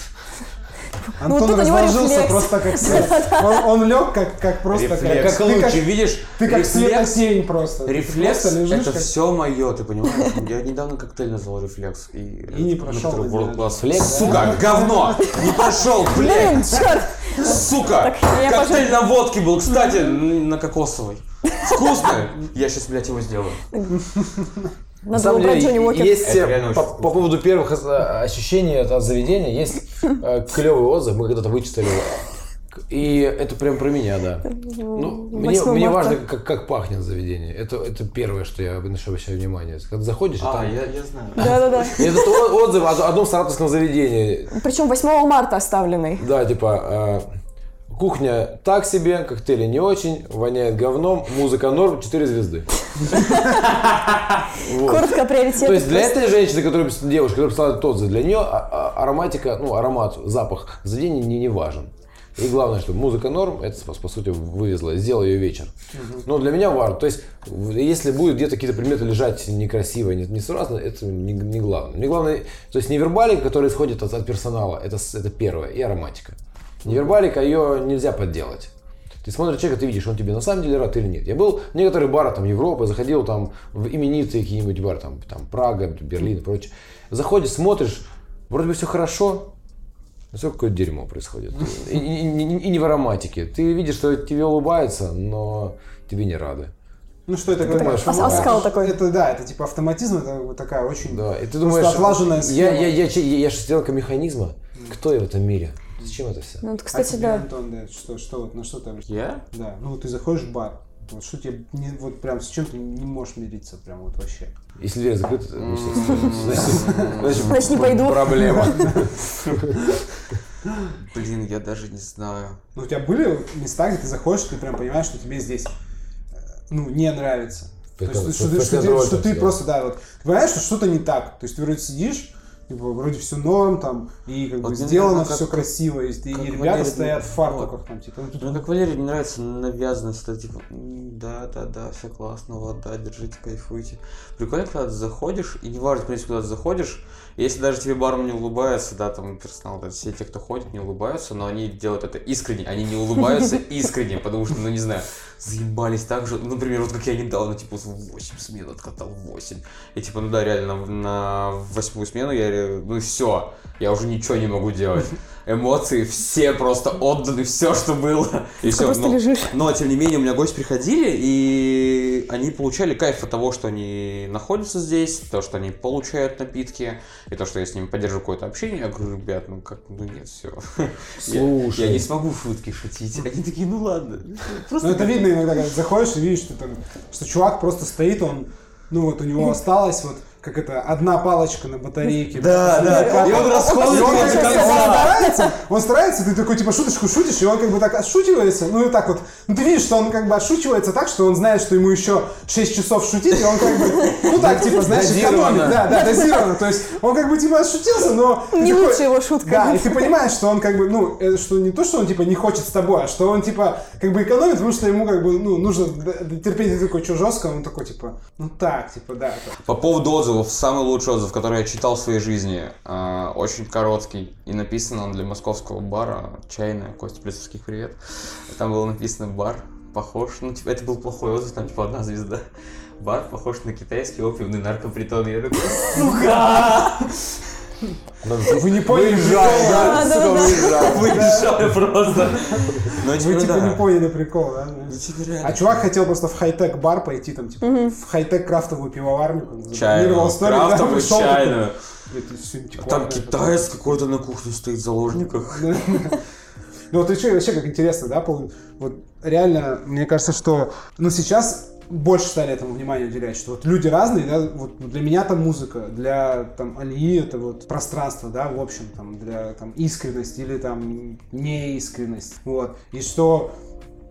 Ну, Антон тут у него разложился просто как свет. Он, он лег как, как просто как, Рефлекс. лучше, как, видишь? ты как рефлекс- светосень просто. Рефлекс просто лежишь это как- все мое, ты понимаешь? Я недавно коктейль назвал рефлекс. И, И не прошел, World. Class. Флекс? Сука, говно! Не прошел, Блин, блядь! черт! Сука! Коктейль на водке был, кстати, на кокосовой. Вкусно! Я сейчас, блядь, его сделаю. На Надо самом было брать деле, Джонни Уокер. есть Это э, по, по поводу первых э, ощущений от, заведения, есть э, клевый отзыв, мы когда-то вычитали. И это прям про меня, да. Ну, мне, 8 мне важно, как, как пахнет заведение. Это, это первое, что я на обращаю внимание. Когда заходишь, А, там... я, я знаю. Да-да-да. И этот о- отзыв о одном саратовском заведении. Причем 8 марта оставленный. Да, типа, э, кухня так себе, коктейли не очень, воняет говном, музыка норм, 4 звезды. Коротко приоритеты. То есть для этой женщины, которая девушка, которая писала отзыв, для нее а- а- ароматика, ну, аромат, запах заведения не, не важен. И главное, что музыка норм, это, по, по сути, вывезла, сделала ее вечер. Но для меня важно. То есть, если будет где-то какие-то предметы лежать некрасиво, не, несуразно, это не, не главное. Не главное, то есть, невербалика, которая исходит от, от персонала, это, это первое, и ароматика. Невербалика, ее нельзя подделать. Ты смотришь человека, ты видишь, он тебе на самом деле рад или нет. Я был в некоторых барах там Европы, заходил там в именитые какие-нибудь бары, там, там Прага, Берлин и прочее. Заходишь, смотришь, вроде бы все хорошо, но все какое-то дерьмо происходит. И, и- и- и не в ароматике. Ты видишь, что тебе улыбаются, но тебе не рады. Ну что это думаешь, как ос- оскал такой. Это да, это типа автоматизм, это вот такая очень Да, и ты думаешь, отлаженная я, схема. я, я, я, я шестеренка механизма, кто я в этом мире? Зачем это все? Ну, вот, А кстати, тебе, да. Антон, да, что, что вот, на что там? Я? Да, ну вот ты заходишь в бар, вот что тебе, не, вот прям с чем ты не можешь мириться, прям вот вообще. Если дверь закрыта, ну, значит, Значит, не пойду. Проблема. Блин, я даже не знаю. Ну, у тебя были места, где ты заходишь, ты прям понимаешь, что тебе здесь, э, ну, не нравится. То есть, что, ты- просто, да, вот, ты понимаешь, что что-то не так. То есть ты вроде сидишь, типа, вроде все норм, там, и как бы Вот мне сделано все как- красиво, и, и ребята Валерий стоят в фартуках, там, типа, ну, Ну, как Валерию не нравится навязанность, это типа, «М, да, да, да, все классно, вот, да, держите, кайфуйте. Прикольно, когда ты заходишь, и неважно, в принципе, куда ты заходишь, если даже тебе бармен не улыбается, да, там персонал, да, все те, кто ходит, не улыбаются, но они делают это искренне, они не улыбаются искренне, потому что, ну, не знаю, заебались так же, ну, например, вот как я недавно, типа, в 8 смен откатал 8, и типа, ну да, реально, на, восьмую смену я, ну, все, я уже ничего не могу делать. Эмоции все просто отданы, все, что было. И все. просто но, лежишь. но, тем не менее, у меня гости приходили, и они получали кайф от того, что они находятся здесь, то, что они получают напитки, и то, что я с ними поддерживаю какое-то общение. Я говорю, ребят, ну как, ну нет, все. Слушай. Я, не смогу шутки шутить. Они такие, ну ладно. Просто Ну, это видно иногда, когда заходишь и видишь, что, там, что чувак просто стоит, он, ну, вот у него осталось вот как это, одна палочка на батарейке. Да, да. И он расходует он старается, он старается, ты такой, типа, шуточку шутишь, и он как бы так отшутивается, ну и так вот, ну ты видишь, что он как бы отшучивается так, что он знает, что ему еще 6 часов шутить, и он как бы, ну так, типа, знаешь, экономит, да, да, дозированно, то есть он как бы, типа, отшутился, но... Не лучшая его шутка. Да, и ты понимаешь, что он как бы, ну, э, что не то, что он типа не хочет с тобой, а что он типа как бы экономит, потому что ему как бы, ну, нужно терпеть. Такой, что жестко, он такой типа, ну так, типа, да. По поводу отзывов, самый лучший отзыв, который я читал в своей жизни, а, очень короткий, и написан он для московского бара, чайная, Костя Плесовских, привет. Там было написано бар, похож, ну, типа, это был плохой отзыв, там, типа, одна звезда. Бар похож на китайский опиумный наркопритон. Я такой, сука! Вы не поняли прикола, Да. Выезжаю просто. Ну, Вы типа, типа не поняли прикол, да? Ну, типа. А чувак хотел просто в хай-тек бар пойти, там, типа, в хай-тек крафтовую пивоварню. Чайную, крафтовую чайную. «Это всё антикварное, Там китаец какой-то на кухне стоит в заложниках. Ну вот еще, вообще как интересно, да, вот реально, мне кажется, что, ну сейчас больше стали этому внимание уделять, что вот люди разные, да, вот для меня там музыка, для там Алии это вот пространство, да, в общем, там, для там искренность или там неискренность, вот, и что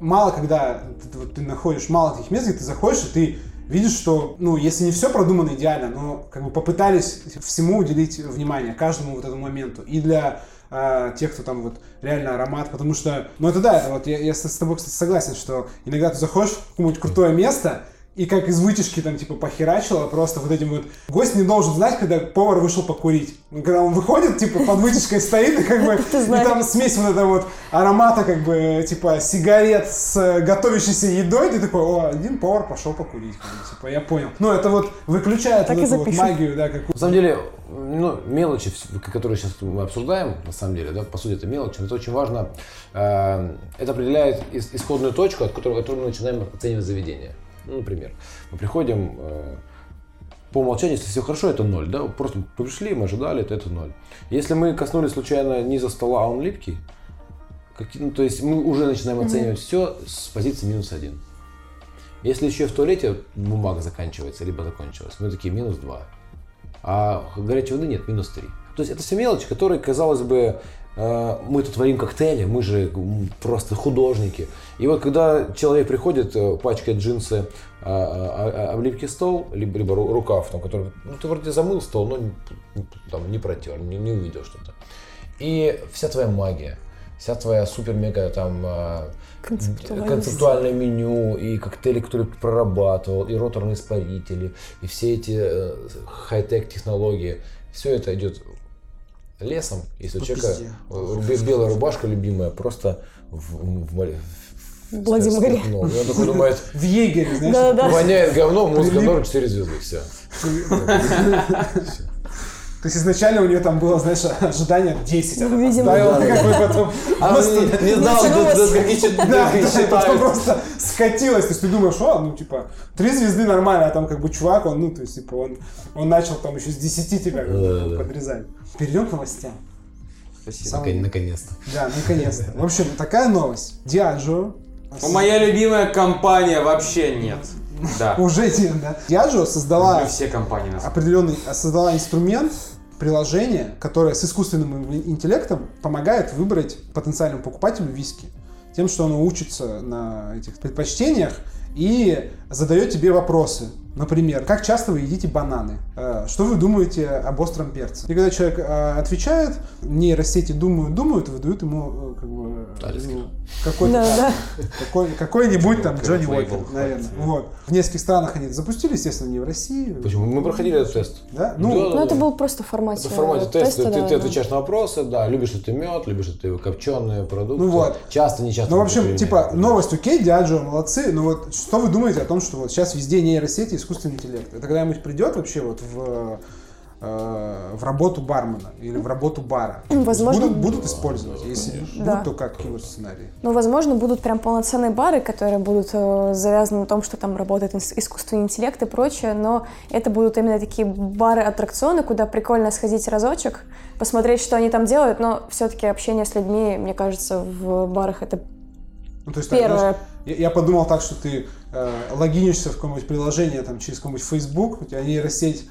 мало когда ты, вот, ты находишь мало таких мест, где ты заходишь, и ты видишь, что, ну, если не все продумано идеально, но как бы попытались всему уделить внимание, каждому вот этому моменту. И для а, тех, кто там вот реально аромат, потому что, ну это да, это вот я, я с тобой, кстати, согласен, что иногда ты заходишь в какое-нибудь крутое место, и как из вытяжки там типа похерачило, просто вот этим вот... Гость не должен знать, когда повар вышел покурить. Когда он выходит, типа под вытяжкой стоит, и как бы... И там смесь вот этого вот аромата, как бы, типа, сигарет с э, готовящейся едой, ты такой, о, один повар пошел покурить, как бы, типа, я понял. Ну, это вот выключает Так вот и эту вот магию, да, как На самом деле, ну, мелочи, которые сейчас мы обсуждаем, на самом деле, да, по сути, это мелочи, но это очень важно. Э, Это определяет ис- исходную точку, от которой, от которой мы начинаем оценивать заведение. Ну, например, мы приходим э, по умолчанию, если все хорошо, это ноль, да, просто мы пришли, мы ожидали, то это ноль. Если мы коснулись случайно низа стола, а он липкий, каки- ну, то есть мы уже начинаем оценивать все с позиции минус один. Если еще в туалете бумага заканчивается, либо закончилась, мы такие минус 2. А горячей воды нет, минус 3. То есть это все мелочи, которые, казалось бы, мы тут творим коктейли, мы же просто художники. И вот когда человек приходит, э, пачкает джинсы, а, а, а, об липкий стол, либо, либо ру- рукав, там, который, ну ты вроде замыл стол, но там, не протер, не, не увидел что-то. И вся твоя магия, вся твоя супер-мега там а, концептуальное меню, и коктейли, которые ты прорабатывал, и роторные испарители, и все эти э, хай-тек технологии, все это идет лесом, если у человека пизде. э, бе- белая рубашка любимая просто в, в, море- в- Владимире. он такой думает, в Егере, знаешь, Да, да. воняет говном, музыка норм, 4 звезды, все. То есть изначально у нее там было, знаешь, ожидание 10, она Ну, видимо, поставила, да, как бы потом просто- не знал, Началось. до- до каких чит- Да, считают. просто скатилась, то есть ты думаешь, о, ну, типа, три звезды нормально, а там, как бы, чувак, он, ну, то есть, типа, он, он начал там еще с 10 тебя подрезать. Перейдем к новостям. Спасибо. Након- Наконец-то. Да, наконец-то. В общем, такая новость. Диаджо Моя любимая компания вообще нет. Да. уже нет, да. Диаджо создала все компании определенный, создала инструмент, приложение, которое с искусственным интеллектом помогает выбрать потенциальному покупателю виски. Тем, что оно учится на этих предпочтениях и задает тебе вопросы. Например, как часто вы едите бананы? Э, Что вы думаете об остром перце? И когда человек э, отвечает, нейросети думают, думают, выдают ему э, как бы, ну, какой-то Да, да. какой- какой-нибудь там Джонни Уокер, наверное. Вот. В нескольких странах они запустили, естественно, не в России. Почему? Мы проходили этот тест. Да? Да, Ну, Ну, это был просто в формате, Это в формате теста, ты, да, ты да. отвечаешь на вопросы, да, любишь ли ты мед, любишь ли ты копченые продукты. Ну вот. Часто, не часто. Ну, в общем, типа, новость окей, Диаджо, молодцы, но вот что вы думаете о том, что вот сейчас везде нейросети искусственный интеллект? Это когда-нибудь придет вообще вот в, э, в работу бармена или в работу бара? Возможно. Будут, будут использовать? Если Да. будут, то как keyword сценарий? Ну, возможно, будут прям полноценные бары, которые будут э, завязаны на том, что там работает ис- искусственный интеллект и прочее, но это будут именно такие бары-аттракционы, куда прикольно сходить разочек, посмотреть, что они там делают, но все-таки общение с людьми, мне кажется, в барах это Ну, то есть, так, первое. знаешь, я, я подумал так, что ты э, логинишься в какое-нибудь приложение, там, через какой-нибудь Facebook, у тебя нейросеть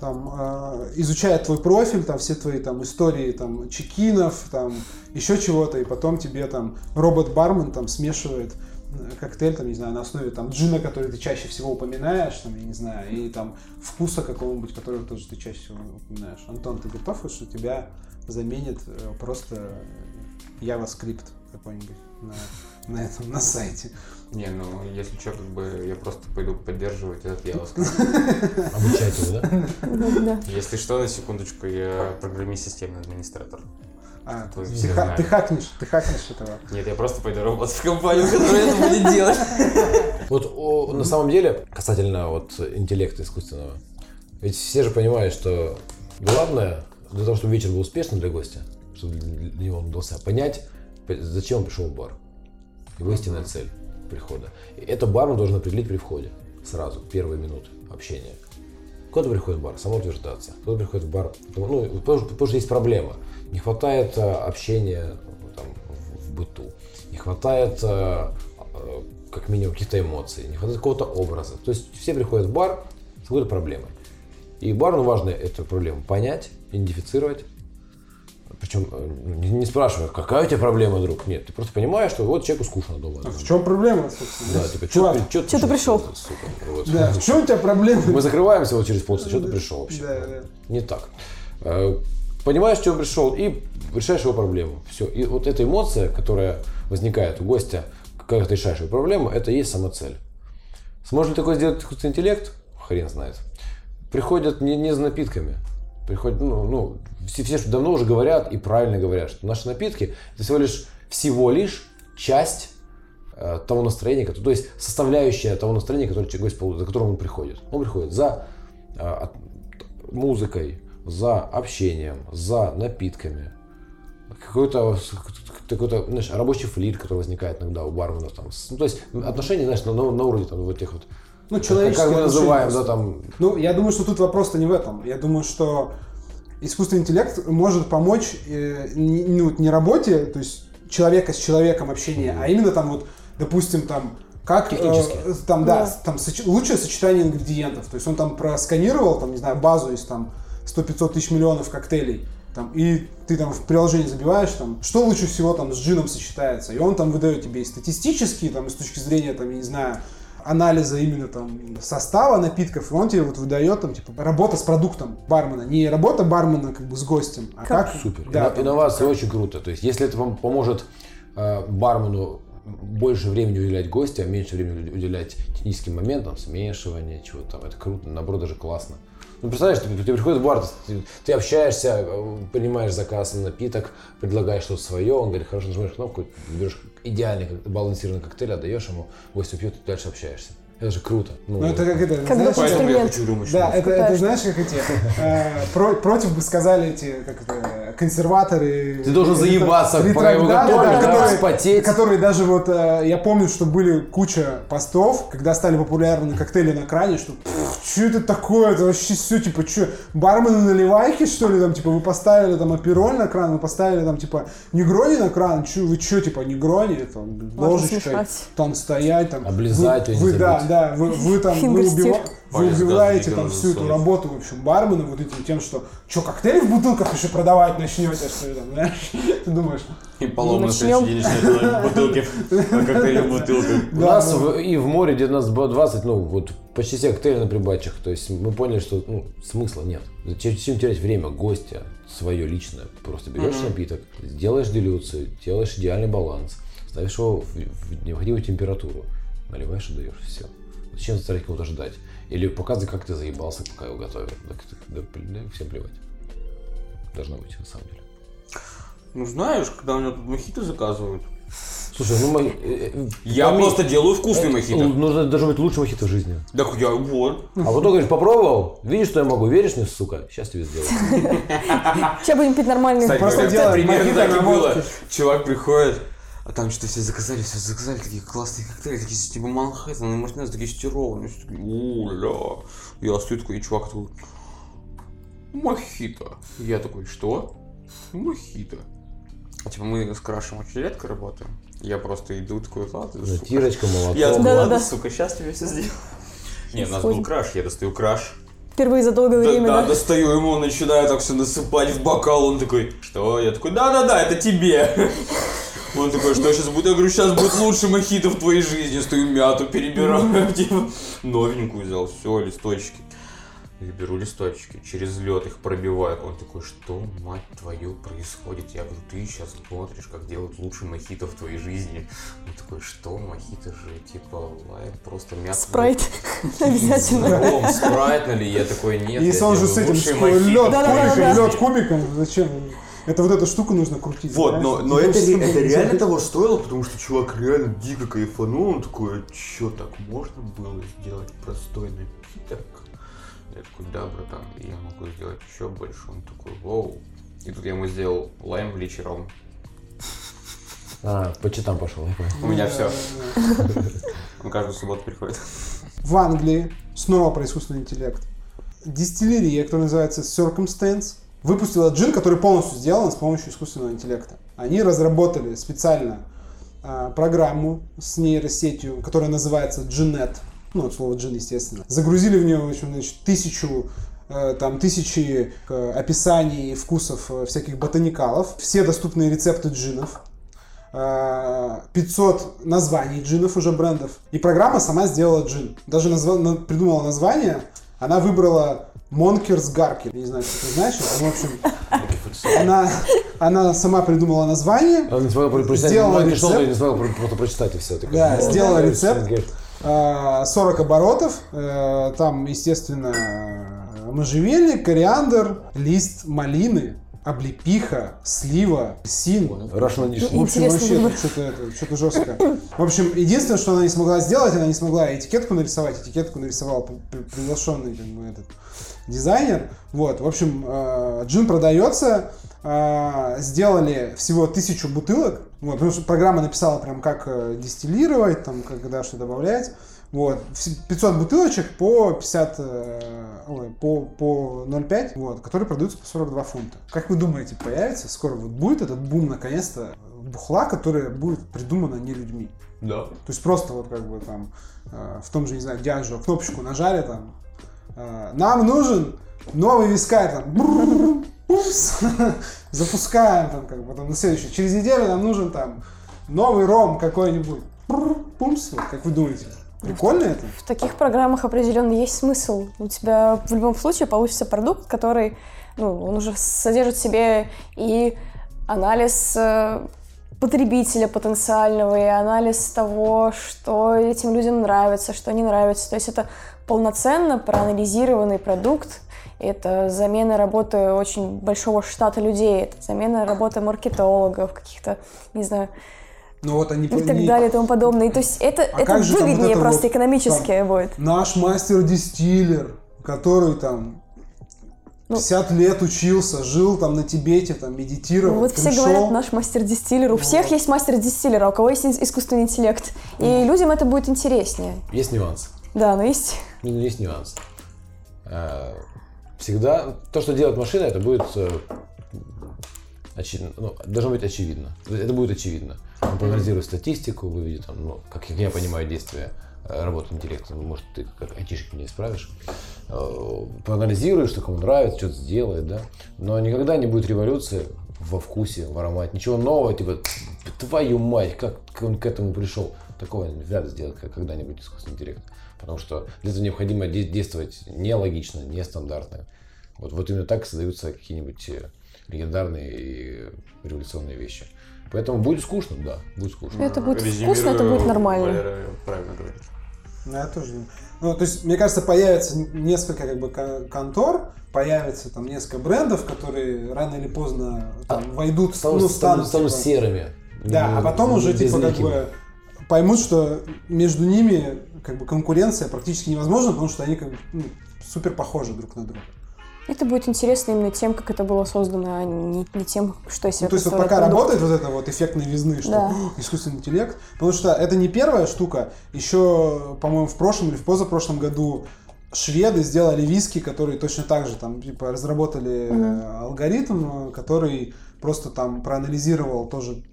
там, э, изучает твой профиль, там, все твои там, истории там, чекинов, там, еще чего-то, и потом тебе там робот-бармен там, смешивает э, коктейль, там, не знаю, на основе там джина, который ты чаще всего упоминаешь, там, я не знаю, и там вкуса какого-нибудь, который тоже ты чаще всего упоминаешь. Антон, ты готов, что тебя заменит э, просто JavaScript какой-нибудь на, на этом, на сайте? Не, ну, если что, как бы я просто пойду поддерживать этот явский. Обучать его, да? Да. Если что, на секундочку, я программист системный администратор. А, ты, ха- ты хакнешь, ты хакнешь этого. Нет, я просто пойду работать в компанию, которая это будет делать. Вот о, на самом деле, касательно вот интеллекта искусственного, ведь все же понимают, что главное для того, чтобы вечер был успешным для гостя, чтобы для него он удался, понять, зачем он пришел в бар. Его истинная цель прихода. Это бармен должен определить при входе. Сразу, первые минуты общения. Кто-то приходит в бар, самоутверждаться. Кто-то приходит в бар, потому, ну, потому, потому что есть проблема. Не хватает э, общения ну, там, в, в быту. Не хватает э, э, как минимум каких-то эмоций. Не хватает какого-то образа. То есть все приходят в бар с какой-то проблемой. И бару важно эту проблему понять, идентифицировать. Причем э, не, не спрашивая, какая у тебя проблема, друг. Нет, ты просто понимаешь, что вот человеку скучно дома. А в чем проблема, собственно? Да, типа, Чувак, чё, чё ты пришел? Сука, вот. Да, в чем у тебя проблема? Мы закрываемся вот через полчаса, что ты пришел вообще? Да, да. Не так. Э, Понимаешь, что он пришел, и решаешь его проблему. Все. И вот эта эмоция, которая возникает у гостя, когда ты решаешь его проблему, это и есть сама цель. Сможет ли такое сделать искусственный интеллект? Хрен знает. Приходят не, не за напитками. Приходят, ну, ну, все, все же давно уже говорят и правильно говорят, что наши напитки это всего лишь, всего лишь часть э, того настроения, которое- то есть составляющая того настроения, которое гость, за которым он приходит. Он приходит за э, музыкой, за общением, за напитками. Какой-то какой-то, знаешь, рабочий флир, который возникает иногда у барменов. Там, ну, то есть отношения, знаешь, на, на- на уровне там, вот этих вот, Ну, человеческие как мы называем, отношения да, там, Ну, я думаю, что тут вопрос-то не в этом. Я думаю, что искусственный интеллект может помочь э, не, ну, не работе, то есть человека с человеком общения, а именно там вот, допустим, там как э, Технически. там да, Да. там соч- лучшее сочетание ингредиентов. То есть он там просканировал, там не знаю, базу из там 100-500 тысяч миллионов коктейлей. Там, и ты там в приложении забиваешь, там, что лучше всего там с джином сочетается. И он там выдает тебе и статистические, там, и с точки зрения, там, я не знаю, анализа именно там состава напитков, и он тебе вот выдает там, типа, работа с продуктом бармена. Не работа бармена как бы с гостем, а как... Супер. Да, Инно- там, Инновация очень круто. То есть, если это вам поможет э, бармену больше времени уделять гостю, а меньше времени уделять техническим моментам, смешивания, чего там, это круто, наоборот, даже классно. Ну, представляешь, ты, ты приходишь в бар, ты, ты общаешься, принимаешь заказ на напиток, предлагаешь что-то свое, он говорит, хорошо, нажимаешь кнопку, берешь идеальный балансированный коктейль, отдаешь ему, гость пьет, и дальше общаешься. Это же круто. Ну, Ну, это как это, Как знаешь, Поэтому я Инструмент. хочу рюмочку. Да, это, это знаешь, как эти, э, про- против бы сказали эти, как это, консерваторы. Ты должен ретро- заебаться, пока его готовят, да, да, которые- вспотеть. Которые даже вот, э, я помню, что были куча постов, когда стали популярны коктейли на кране, что что это такое, это вообще все, типа, что, бармены наливайки, что ли, там, типа, вы поставили там апероль на кран, вы поставили там, типа, негрони на кран, чё, вы что, типа, негрони, там, ложечкой, там, стоять, там. Облизать вы, вы, да. Да, вы, вы там, вы, убива- вы убиваете там всю эту работу, в общем, бармена вот этим тем, что, что, коктейли в бутылках еще продавать начнете, что ли, там, знаешь, ты думаешь, И полом на следующий день бутылки. Коктейли в бутылках. У нас и в море где-то нас было 20, ну, вот почти все коктейли на прибачах. То есть мы поняли, что ну, смысла нет. Зачем терять время гостя, свое личное? Просто берешь напиток, делаешь делюцию, делаешь идеальный баланс, ставишь его в, в необходимую температуру, наливаешь и даешь. Все. Зачем заставлять кого-то ждать? Или показывай, как ты заебался, пока его готовят. Да, да, да, всем плевать. Должно быть, на самом деле. Ну знаешь, когда у меня тут мохито заказывают, Слушай, ну мы... э, э, я пойми, просто делаю вкусный э, мохито. Нужно должен быть лучший мохито в жизни. Так я вот. А потом говоришь, попробовал? Видишь, что я могу? Веришь мне, сука? Сейчас тебе сделаю. Сейчас будем пить нормальный Просто делаем примерно так и было. Чувак приходит, а там что-то все заказали, все заказали, такие классные коктейли, такие типа Манхэттен, и Мартинес, такие стированные, все такие, о-ля. Я стою такой, и чувак такой, мохито. Я такой, что? Мохито. А типа мы с Крашем очень редко работаем. Я просто иду такой, ладно, сука. Затирочка, молоток. Я такой, Да-да-да. ладно, сука, сейчас тебе все сделаю. Нет, у нас был краш, я достаю краш. Впервые за долгое Да, время, да, да? достаю ему, начинаю так все насыпать в бокал, он такой, что? Я такой, да-да-да, это тебе. Он такой, что сейчас будет? Я говорю, сейчас будет лучше мохито в твоей жизни. Стою мяту перебираю, типа, новенькую взял, все, листочки. Я беру листочки, через лед их пробиваю. Он такой, что, мать твою, происходит? Я говорю, ты сейчас смотришь, как делают лучший мохито в твоей жизни. Он такой, что, мохито же, типа, лайм, просто мяту. Спрайт. Обязательно. Спрайт налей? Я такой, нет, Если я он же с этим лучшие с мохито лед в твоей Да-да-да-да. кубиком, жизни». лед кубиком, зачем? Это вот эту штуку нужно крутить. Вот, знаешь, но, но это, ре- это реально того стоило, потому что чувак реально дико кайфанул, он такой, а чё, так можно было сделать простой напиток? Я такой, да, братан, я могу сделать еще больше. Он такой, вау. И тут я ему сделал лайм, личи, ром. А, по читам пошел, я понял. У меня все. Он каждую субботу приходит. В Англии, снова про искусственный интеллект, дистиллерия, которая называется Circumstance, выпустила джин, который полностью сделан с помощью искусственного интеллекта. Они разработали специально а, программу с нейросетью, которая называется Gnet, ну, от слова джин, естественно. Загрузили в нее, в общем, значит, тысячу э, там тысячи э, описаний вкусов э, всяких ботаникалов, все доступные рецепты джинов, э, 500 названий джинов уже брендов. И программа сама сделала джин. Даже назва- на- придумала название. Она выбрала Монкерс Гарки. Я не знаю, что это значит. Ну, в общем, она, она сама придумала название. Он не смогла про- прочитать, Сделала шел, рецепт. не смогла про- просто прочитать и все. Такой, Да, «Ну, сделала да, рецепт. говорит, э, 40 оборотов. э, Там, естественно, э, можжевельник, кориандр, лист малины, облепиха, слива, син. Edition. В общем, вообще что-то это, что-то жесткое. В общем, единственное, что она не смогла сделать, она не смогла этикетку нарисовать. Этикетку нарисовал при- при- приглашенный как бы, этот дизайнер. Вот, в общем, э, джин продается. э, Сделали всего тысячу бутылок. Вот, потому что программа написала прям, как э, дистиллировать, там, когда что добавлять. Вот, вс- 500 бутылочек по 50, э, ой, по, по 0,5, вот, которые продаются по 42 фунта. Как вы думаете, появится? Скоро вот будет этот бум, наконец-то, бухла, которая будет придумана не людьми? Да. То есть просто вот как бы там э, в том же, не знаю, Дианжо кнопочку нажали там, э, нам нужен новый вискарь, там, брррр, упс, запускаем там, как бы, потом на следующий, через неделю нам нужен там новый ром какой-нибудь, пумс, вот, как вы думаете, прикольно это? В таких программах определенно есть смысл. У тебя в любом случае получится продукт, который, ну, он уже содержит в себе и анализ э, потребителя потенциального, и анализ того, что этим людям нравится, что не нравится. То есть это полноценно проанализированный продукт, это замена работы очень большого штата людей, это замена работы маркетологов, каких-то, не знаю, Ну вот они... и так не- далее и тому подобное. И то есть это, А это там вот выгоднее это просто вот экономически будет. Наш мастер-дистиллер, который там Ну. 50 лет учился, жил там на Тибете, там медитировал, Вот все пришел. говорят, наш мастер-дистиллер. У всех есть мастер-дистиллер, а у кого есть искусственный интеллект. И людям это будет интереснее. Есть нюанс. Да, но есть... Ну, Есть нюанс. Э, Всегда то, что делает машина, это будет э, очи- ну, должно быть очевидно. Это будет очевидно. Он статистику, выведет, там, ну, как я понимаю, действия э, работы интеллекта. Ну, Может, ты как айтишник меня исправишь. Э, Проанализирует, что кому нравится, что-то сделает, да. Но никогда не будет революции во вкусе, в аромате. Ничего нового, типа, твою мать, как он к этому пришел. Такого вряд ли сделает когда-нибудь искусственный интеллект. Потому что для этого необходимо де- действовать нелогично, нестандартно. Вот, вот именно так создаются какие-нибудь э, легендарные и революционные вещи. Поэтому будет скучно, да, будет скучно. Это будет Резюмирую, вкусно, это будет нормально. Валера правильно говорит. Ну, я тоже. не- Ну, то есть, мне кажется, появится несколько как бы кон- контор, появится там несколько брендов, которые рано или поздно там, войдут, Станут, ну, станут, станут, типа, серыми. Да, а потом уже типа как бы поймут, что между ними как бы конкуренция практически невозможна, потому что они как бы ну, супер похожи друг на друга. Это будет интересно именно тем, как это было создано, а не, не тем, что из себя Ну, то есть вот пока продукт. работает вот это вот эффект новизны, что Да. «О, искусственный интеллект, потому что это не первая штука, еще, по-моему, в прошлом или в позапрошлом году шведы сделали виски, которые точно так же там типа разработали э, алгоритм, который просто там проанализировал тоже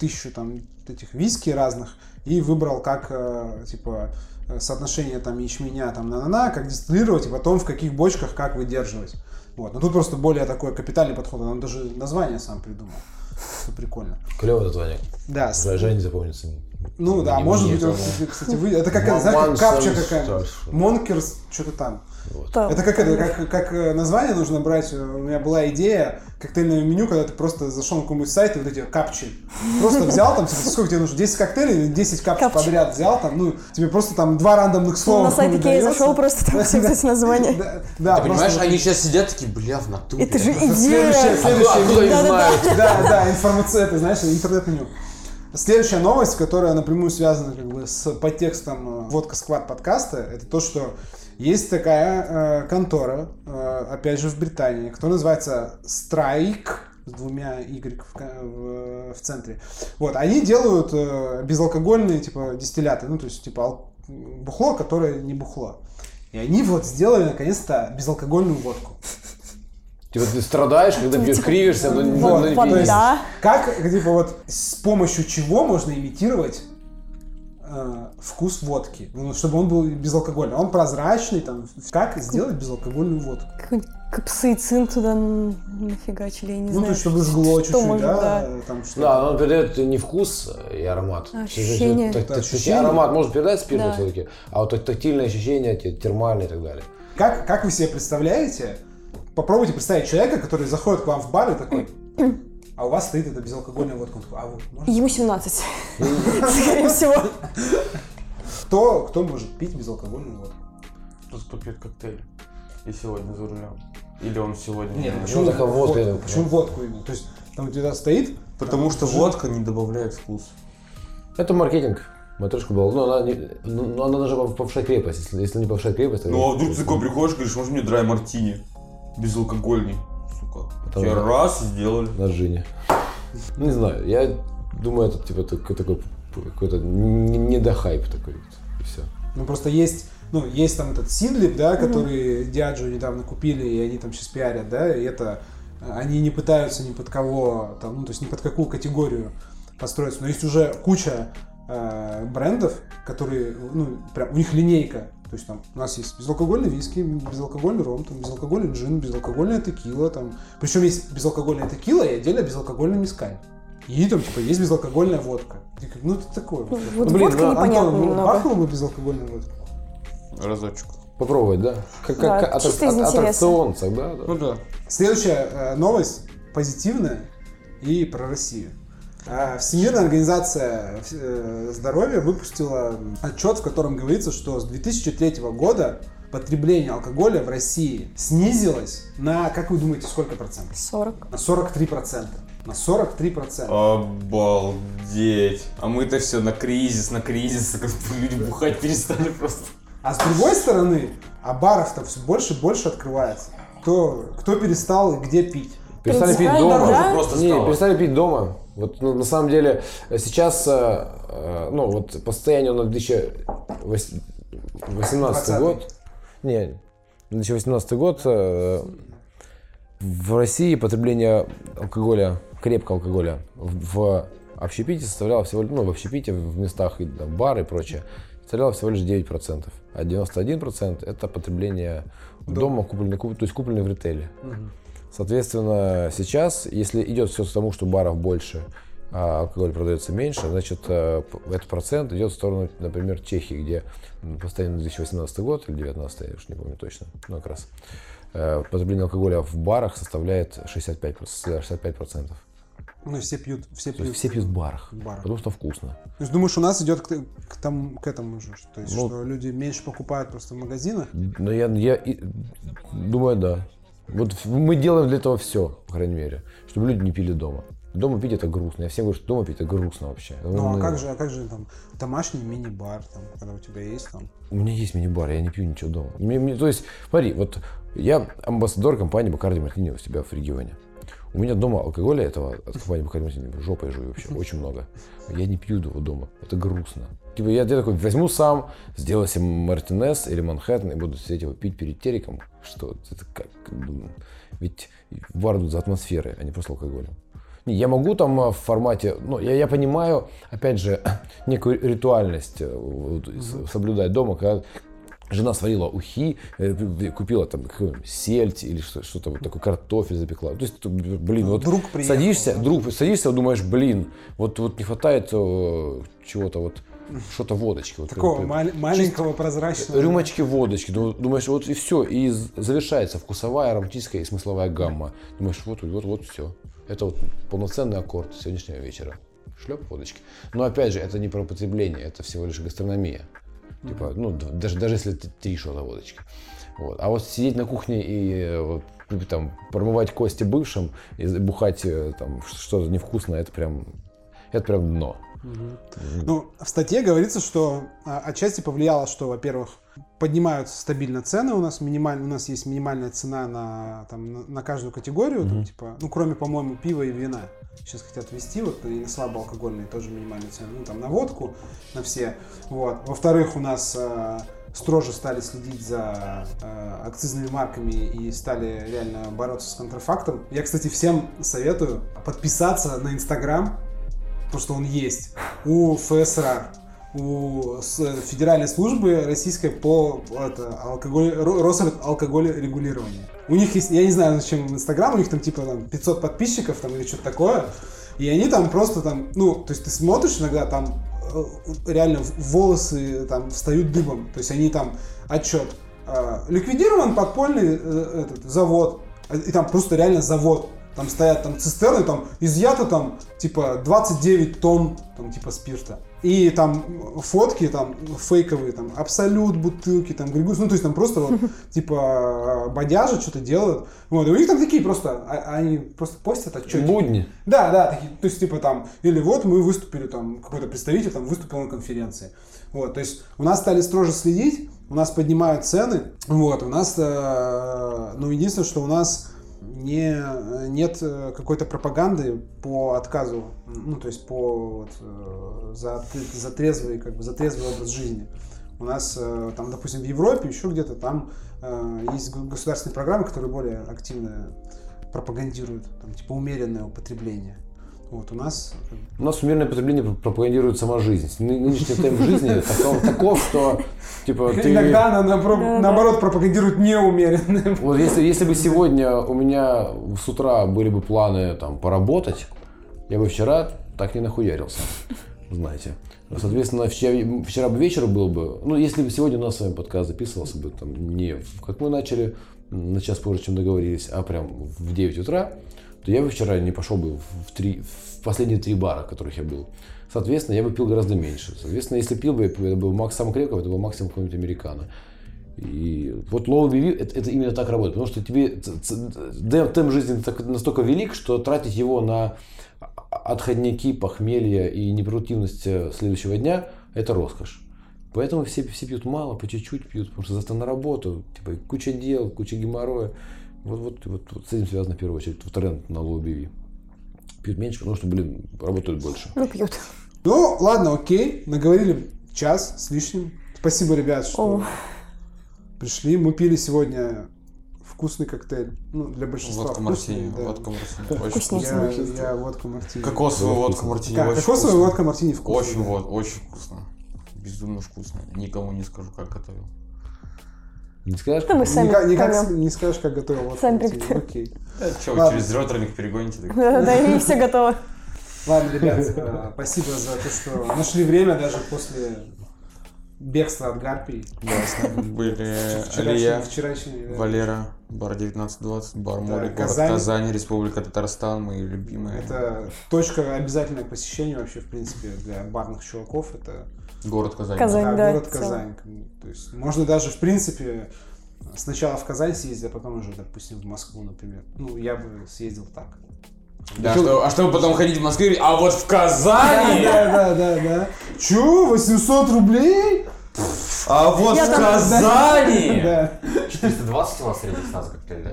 тысячу там этих виски разных и выбрал как э, типа соотношение там ячменя там на на как дистиллировать и потом в каких бочках как выдерживать. Вот. Но тут просто более такой капитальный подход. Он даже название сам придумал. Что прикольно. Клевое название. Да. не запомнится. Ну да, может быть, он, это- кстати, вы... Это как, знаешь, капча какая-нибудь. Монкерс, что-то там. Да. Это как, это, как, как э, название нужно брать. У меня была идея коктейльного меню, когда ты просто зашел на какой-нибудь сайт и вот эти капчи. Просто взял там, типа, сколько тебе нужно? 10 коктейлей или 10 капч Капчи. подряд взял там, ну, тебе просто там два рандомных слова на сайт Икеи выдается. зашел, просто там все вот эти названия. Да, да, Ты понимаешь, они сейчас сидят такие, бля, в натуре. Это же Следующее, идея! следующее знают? Да, да, информация, это, знаешь, интернет-меню. Следующая новость, которая напрямую связана как бы с подтекстом э, водка сквад подкаста, это то, что есть такая э, контора, э, опять же в Британии, которая называется Strike с двумя Y в, в- в центре. Вот, они делают э, безалкогольные типа дистилляты, ну то есть типа ал- бухло, которое не бухло. И они вот сделали наконец-то безалкогольную водку. Типа ты страдаешь, когда пьешь, кривишься, но не но не пьешь. Да. как, типа, вот с помощью чего можно имитировать э, вкус водки, ну, чтобы он был безалкогольный. Он прозрачный, там, как сделать безалкогольную водку? Какой-нибудь Капсаицин туда нафигачили, я не ну, знаю. то есть, чтобы жгло что чуть-чуть, может, да, да. там, что Да, он передает не вкус и аромат. Ощущение. Так- так- Ощущение. Аромат может передать спирту Да. все-таки, а вот так- тактильные ощущения, те- термальные и так далее. Как, как вы себе представляете, попробуйте представить человека, который заходит к вам в бар и такой, а у вас стоит эта безалкогольная водка. А вы можете? Ему 17. Скорее всего. Кто, кто может пить безалкогольную водку? Тот, кто пьет коктейль. И сегодня за рулем. Или он сегодня... Нет, не почему, Ну, такая водка, почему водку именно? То есть там у тебя стоит, Потому что Жир. водка не добавляет вкус. Это маркетинг. Матрешка была. Ну, она, не, ну, ну, она должна повышать крепость. Если, если не повышать крепость. Ну а вдруг ты такой приходишь, говоришь, можно мне драй мартини? Безалкогольный. Сука. Тебе раз и сделали. На джине. Не знаю, я думаю, это типа такой, такой какой-то не- недохайп такой. И все. Ну, просто есть, ну, есть там этот Синдлип, да, который Диаджо недавно купили, и они там сейчас пиарят, да, и это, они не пытаются ни под кого, там, ну, то есть ни под какую категорию построиться, но есть уже куча э, брендов, которые, ну, прям, у них линейка, то есть там у нас есть безалкогольный виски, безалкогольный ром, там, безалкогольный джин, безалкогольная текила, там, причем есть безалкогольная текила и отдельно безалкогольный мискаль. И там, типа, есть безалкогольная водка. И Ну, это такое. Вот Ну, блин, водка ну, непонятно Антон, ну, немного. бахнул бы безалкогольную водку? Разочек. Попробовать, да? Как, Да, как из интереса. аттракцион, да, да. Ну да. Следующая э, новость позитивная и про Россию. А, Всемирная организация э, здоровья выпустила отчет, в котором говорится, что с 2003 года потребление алкоголя в России снизилось на, как вы думаете, сколько процентов? 40. На 43 процента. На 43 процента. Обалдеть. А мы-то все на кризис, на кризис. Люди бухать перестали просто. А с другой стороны, а баров-то все больше и больше открывается. Кто, кто перестал и где пить? Перестали пить дома. да? Просто Не, стало. перестали пить дома. Вот ну, на самом деле сейчас, э, э, ну вот по состоянию на 2018 20-й. год, не, 2018 год э, в России потребление алкоголя, крепкого алкоголя в, в общепите составляло всего, ну в общепите, в местах, и, там, бары и прочее, составляло всего лишь 9%. А 91% это потребление дома, купленное, куп- то есть купленное в ритейле. Соответственно, сейчас, если идет все к тому, что баров больше, а алкоголь продается меньше, значит, э, этот процент идет в сторону, например, Чехии, где постоянно 2018 год или 2019, я уж не помню точно, ну как раз, э, потребление алкоголя в барах составляет 65%. 65%. Ну, все пьют, все То пьют. есть все пьют в барах, барах. потому что вкусно. То есть думаешь, у нас идет к, к тому, к этому же, то есть, Ну, что люди меньше покупают просто в магазинах? Но я, я и- думаю, да. Вот мы делаем для этого все, по крайней мере, чтобы люди не пили дома. Дома пить это грустно. Я всем говорю, что дома пить это грустно вообще. Ну, а Ну, как же, а как же там домашний мини-бар, там, когда у тебя есть там? У меня есть мини-бар, я не пью ничего дома. Мне- мне- то есть, смотри, вот я амбассадор компании Бакарди Мартини у себя в регионе. У меня дома алкоголя этого от компании Бакарди Мартини жопой жую вообще, очень много. Я не пью его дома, это грустно. Типа я, я такой возьму сам, сделаю себе Мартинес или Манхэттен и буду сидеть его пить перед телеком. Что это как? Думаю, Ведь в бар идут за атмосферой, а не просто алкоголем. Не, Я могу там а, в формате, ну, я, я понимаю, опять же, некую ритуальность э, вот, соблюдать дома, когда жена сварила ухи, э, купила там сельдь или что- что-то вот такое, картофель запекла. То есть, блин, вот Друг приехал, садишься, да? друг, садишься, думаешь, блин, вот, вот не хватает э, чего-то вот, что-то водочки. Вот, Такого как бы. мал- маленького прозрачного. Рюмочки водочки, Ду- думаешь, вот и все, и завершается вкусовая, ароматическая и смысловая гамма. Думаешь, вот, вот, вот все. Это вот полноценный аккорд сегодняшнего вечера. Шлеп водочки. Но опять же, это не про употребление, это всего лишь гастрономия. Типа, ну, даже, даже если три шота водочки. Вот. А вот сидеть на кухне и э, вот, ну, там, промывать кости бывшим и бухать э, там что-то невкусное, это прям, это прям дно. Ну, в статье говорится, что а, отчасти повлияло, что, во-первых, поднимаются стабильно цены у нас, минималь- у нас есть минимальная цена на, там, на, на каждую категорию, там, типа, ну, кроме, по-моему, пива и вина. Сейчас хотят ввести, вот, и на слабоалкогольные тоже минимальные цены, ну, там, на водку, на все, вот. Во-вторых, у нас а, строже стали следить за а, акцизными марками и стали реально бороться с контрафактом. Я, кстати, всем советую подписаться на Инстаграм, потому что он есть, у ФСР, у Федеральной службы российской по это, алкоголь, Ро- Росалкогольрегулирования. У них есть, я не знаю, зачем Инстаграм, у них там типа там 500 подписчиков там или что-то такое, и они там просто там, ну, то есть ты смотришь иногда там э, реально волосы там встают дыбом, то есть они там отчет. э, Ликвидирован подпольный э, этот завод, и там просто реально завод. Там стоят там цистерны, там изъято там типа 29 тонн там типа спирта. И там фотки там фейковые, там абсолют, бутылки, там григус, ну то есть там просто вот типа бодяжат, что-то делают. Вот, и у них там такие просто, а- они просто постят отчетики. Будни. Да, да, такие, то есть типа там, или вот мы выступили там, какой-то представитель там выступил на конференции. Вот, то есть у нас стали строже следить, у нас поднимают цены, вот, у нас, э, ну, единственное, что у нас не, нет э, какой-то пропаганды по отказу, ну, то есть по вот, э, за, за трезвый, как бы, за трезвый образ жизни. У нас э, там, допустим, в Европе, еще где-то там есть государственные программы, которые более активно пропагандируют, там, типа, умеренное употребление. Вот, у нас У нас умеренное потребление пропагандирует сама жизнь. Ны- Нынешний темп жизни таков, таков, что типа ты... Иногда она наоборот пропагандирует неумеренное. Вот если, если бы сегодня у меня с утра были бы планы там поработать, я бы вчера так не нахуярился, знаете. Соответственно, вчера, вчера бы вечер был бы, ну, если бы сегодня у нас с вами подкаст записывался бы там не как мы начали, на час позже, чем договорились, а прям в 9 утра, то я бы вчера не пошел бы в, три, в последние три бара, в которых я был. Соответственно, я бы пил гораздо меньше. Соответственно, если пил бы, это был макс самого крепкого, это был максимум какого-нибудь американо. И вот low BV это, это именно так работает, потому что тебе темп жизни настолько велик, что тратить его на отходники, похмелье и непродуктивность э, следующего дня – это роскошь. Поэтому все, все пьют мало, по чуть-чуть пьют, потому что завтра на работу, типа куча дел, куча геморроя. Вот, вот, вот, вот с этим связано в первую очередь тренд на low BV. Пьют меньше, потому что, блин, работают больше. Ну, пьют. Ну, ладно, окей. Наговорили час с лишним. Спасибо, ребят, что О. пришли. Мы пили сегодня вкусный коктейль. Ну, для большинства Водка мартини. да. Водка мартини. Очень вкусно. Я, я водка мартини. Кокосовая водка мартини. Как, очень кокосовая вкусно. водка мартини вкусная. Очень да. вот, очень вкусно. Безумно вкусно. Никому не скажу, как готовил. Не скажешь? Да мы сами Никак, никак не скажешь, как готовил Сами приготовим. Окей. Че, вы Ладно. через роторник перегоните? так? Да, и все готово. Ладно, ребят, э, спасибо за то, что нашли время даже после бегства от Гарпий. Да, с нами были Алия, да. Валера, бар 1920, бар Да, Море, город Казань. Казань, Республика Татарстан, мои любимые. Это точка обязательного посещения вообще, в принципе, для барных чуваков. Это Город Казань. Казань. да, да, город. Казань. То есть можно даже, в принципе, сначала в Казань съездить, а потом уже, допустим, в Москву, например. Ну, я бы съездил так. Да, что, а чтобы потом ходить в и говорить, а вот в Казани, Да, да, да, да. Чё, 800 рублей? а вот Я в там- Казани. Да. 420 у вас средний стас коктейль, да?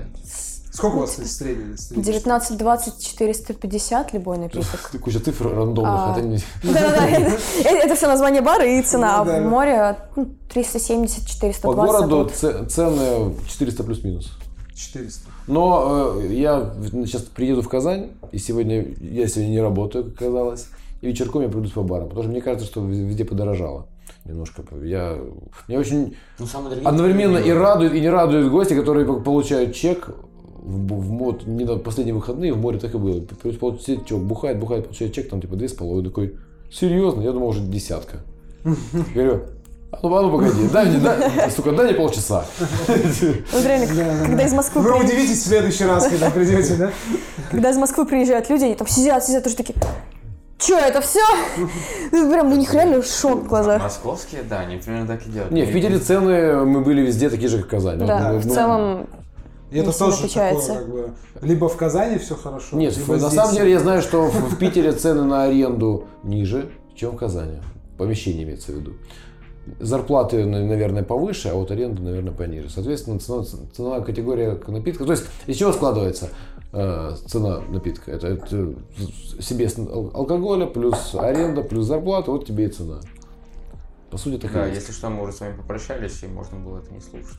Сколько у вас средний? средний? 19, 20, 450 любой напиток. Ты куча цифр рандомных, А. это не... Да-да-да, это все название бара и цена. А Ну, да. в море ну, 370, 420. По городу цены 400 плюс-минус. 400. Но э, я сейчас приеду в Казань, и сегодня я сегодня не работаю, как оказалось, и вечерком я пройдусь по барам, потому что мне кажется, что везде подорожало немножко. Я, меня очень Ну, одновременно и радует, и не радует гости, которые по- получают чек в, в мод, не на последние выходные, в море так и было. Все, что, бухает, бухает, получает чек, там типа две с половиной. Такой, серьезно? Я думал, уже десятка. Говорю, а ну, а ну погоди, дай мне, дай, сука, дай мне полчаса. Вот реально, когда из Москвы Вы приезжают- удивитесь в следующий раз, когда придете, да? когда из Москвы приезжают люди, они там сидят, сидят, тоже такие, Че, это все? Прям у них реально шок в глазах. Московские, да, они примерно так и делают. Не, в Питере цены мы были везде такие же, как Казань. Ну, Да, ну, в ну, целом И это тоже отличается. такое, как бы, либо в Казани все хорошо, Нет, либо на здесь. самом деле я знаю, что в в Питере цены на аренду ниже, чем в Казани. Помещение имеется в виду. Зарплаты, на- наверное, повыше, а вот аренда, наверное, пониже. Соответственно, цена- ценовая категория напитка. То есть из чего складывается э, цена напитка? Это, это себе алкоголя плюс аренда плюс зарплата, вот тебе и цена. По сути, так и Да, есть. если что, мы уже с вами попрощались, и можно было это не слушать.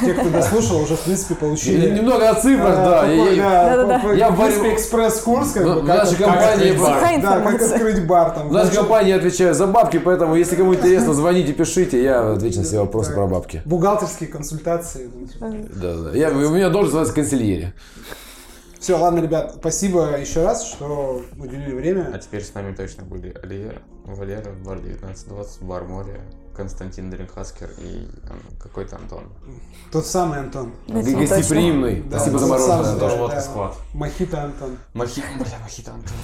Те, кто дослушал, уже, в принципе, получили... Немного о цифрах, э, да. Я- в экспресс-курс, как Ну, бы, как открыть бар. бар. Какая Да, как информация? открыть бар там. В нашей Значит, компании отвечаю за бабки, поэтому если кому интересно, звоните, пишите, я отвечу на все вопросы про бабки. Бухгалтерские консультации. ну, типа. Да, да. Я, у меня должен называться консильери. Все, ладно, ребят, спасибо еще раз, что уделили А время. теперь с нами точно были Алия, Валера, бар 1920, бар Море, Константин Дринхаскер и какой-то Антон. Тот самый Антон. Гостеприимный. Да, Спасибо за мороженое. тоже да, водка да. склад. Мохито Антон. Махи... Бля, Махита Антон.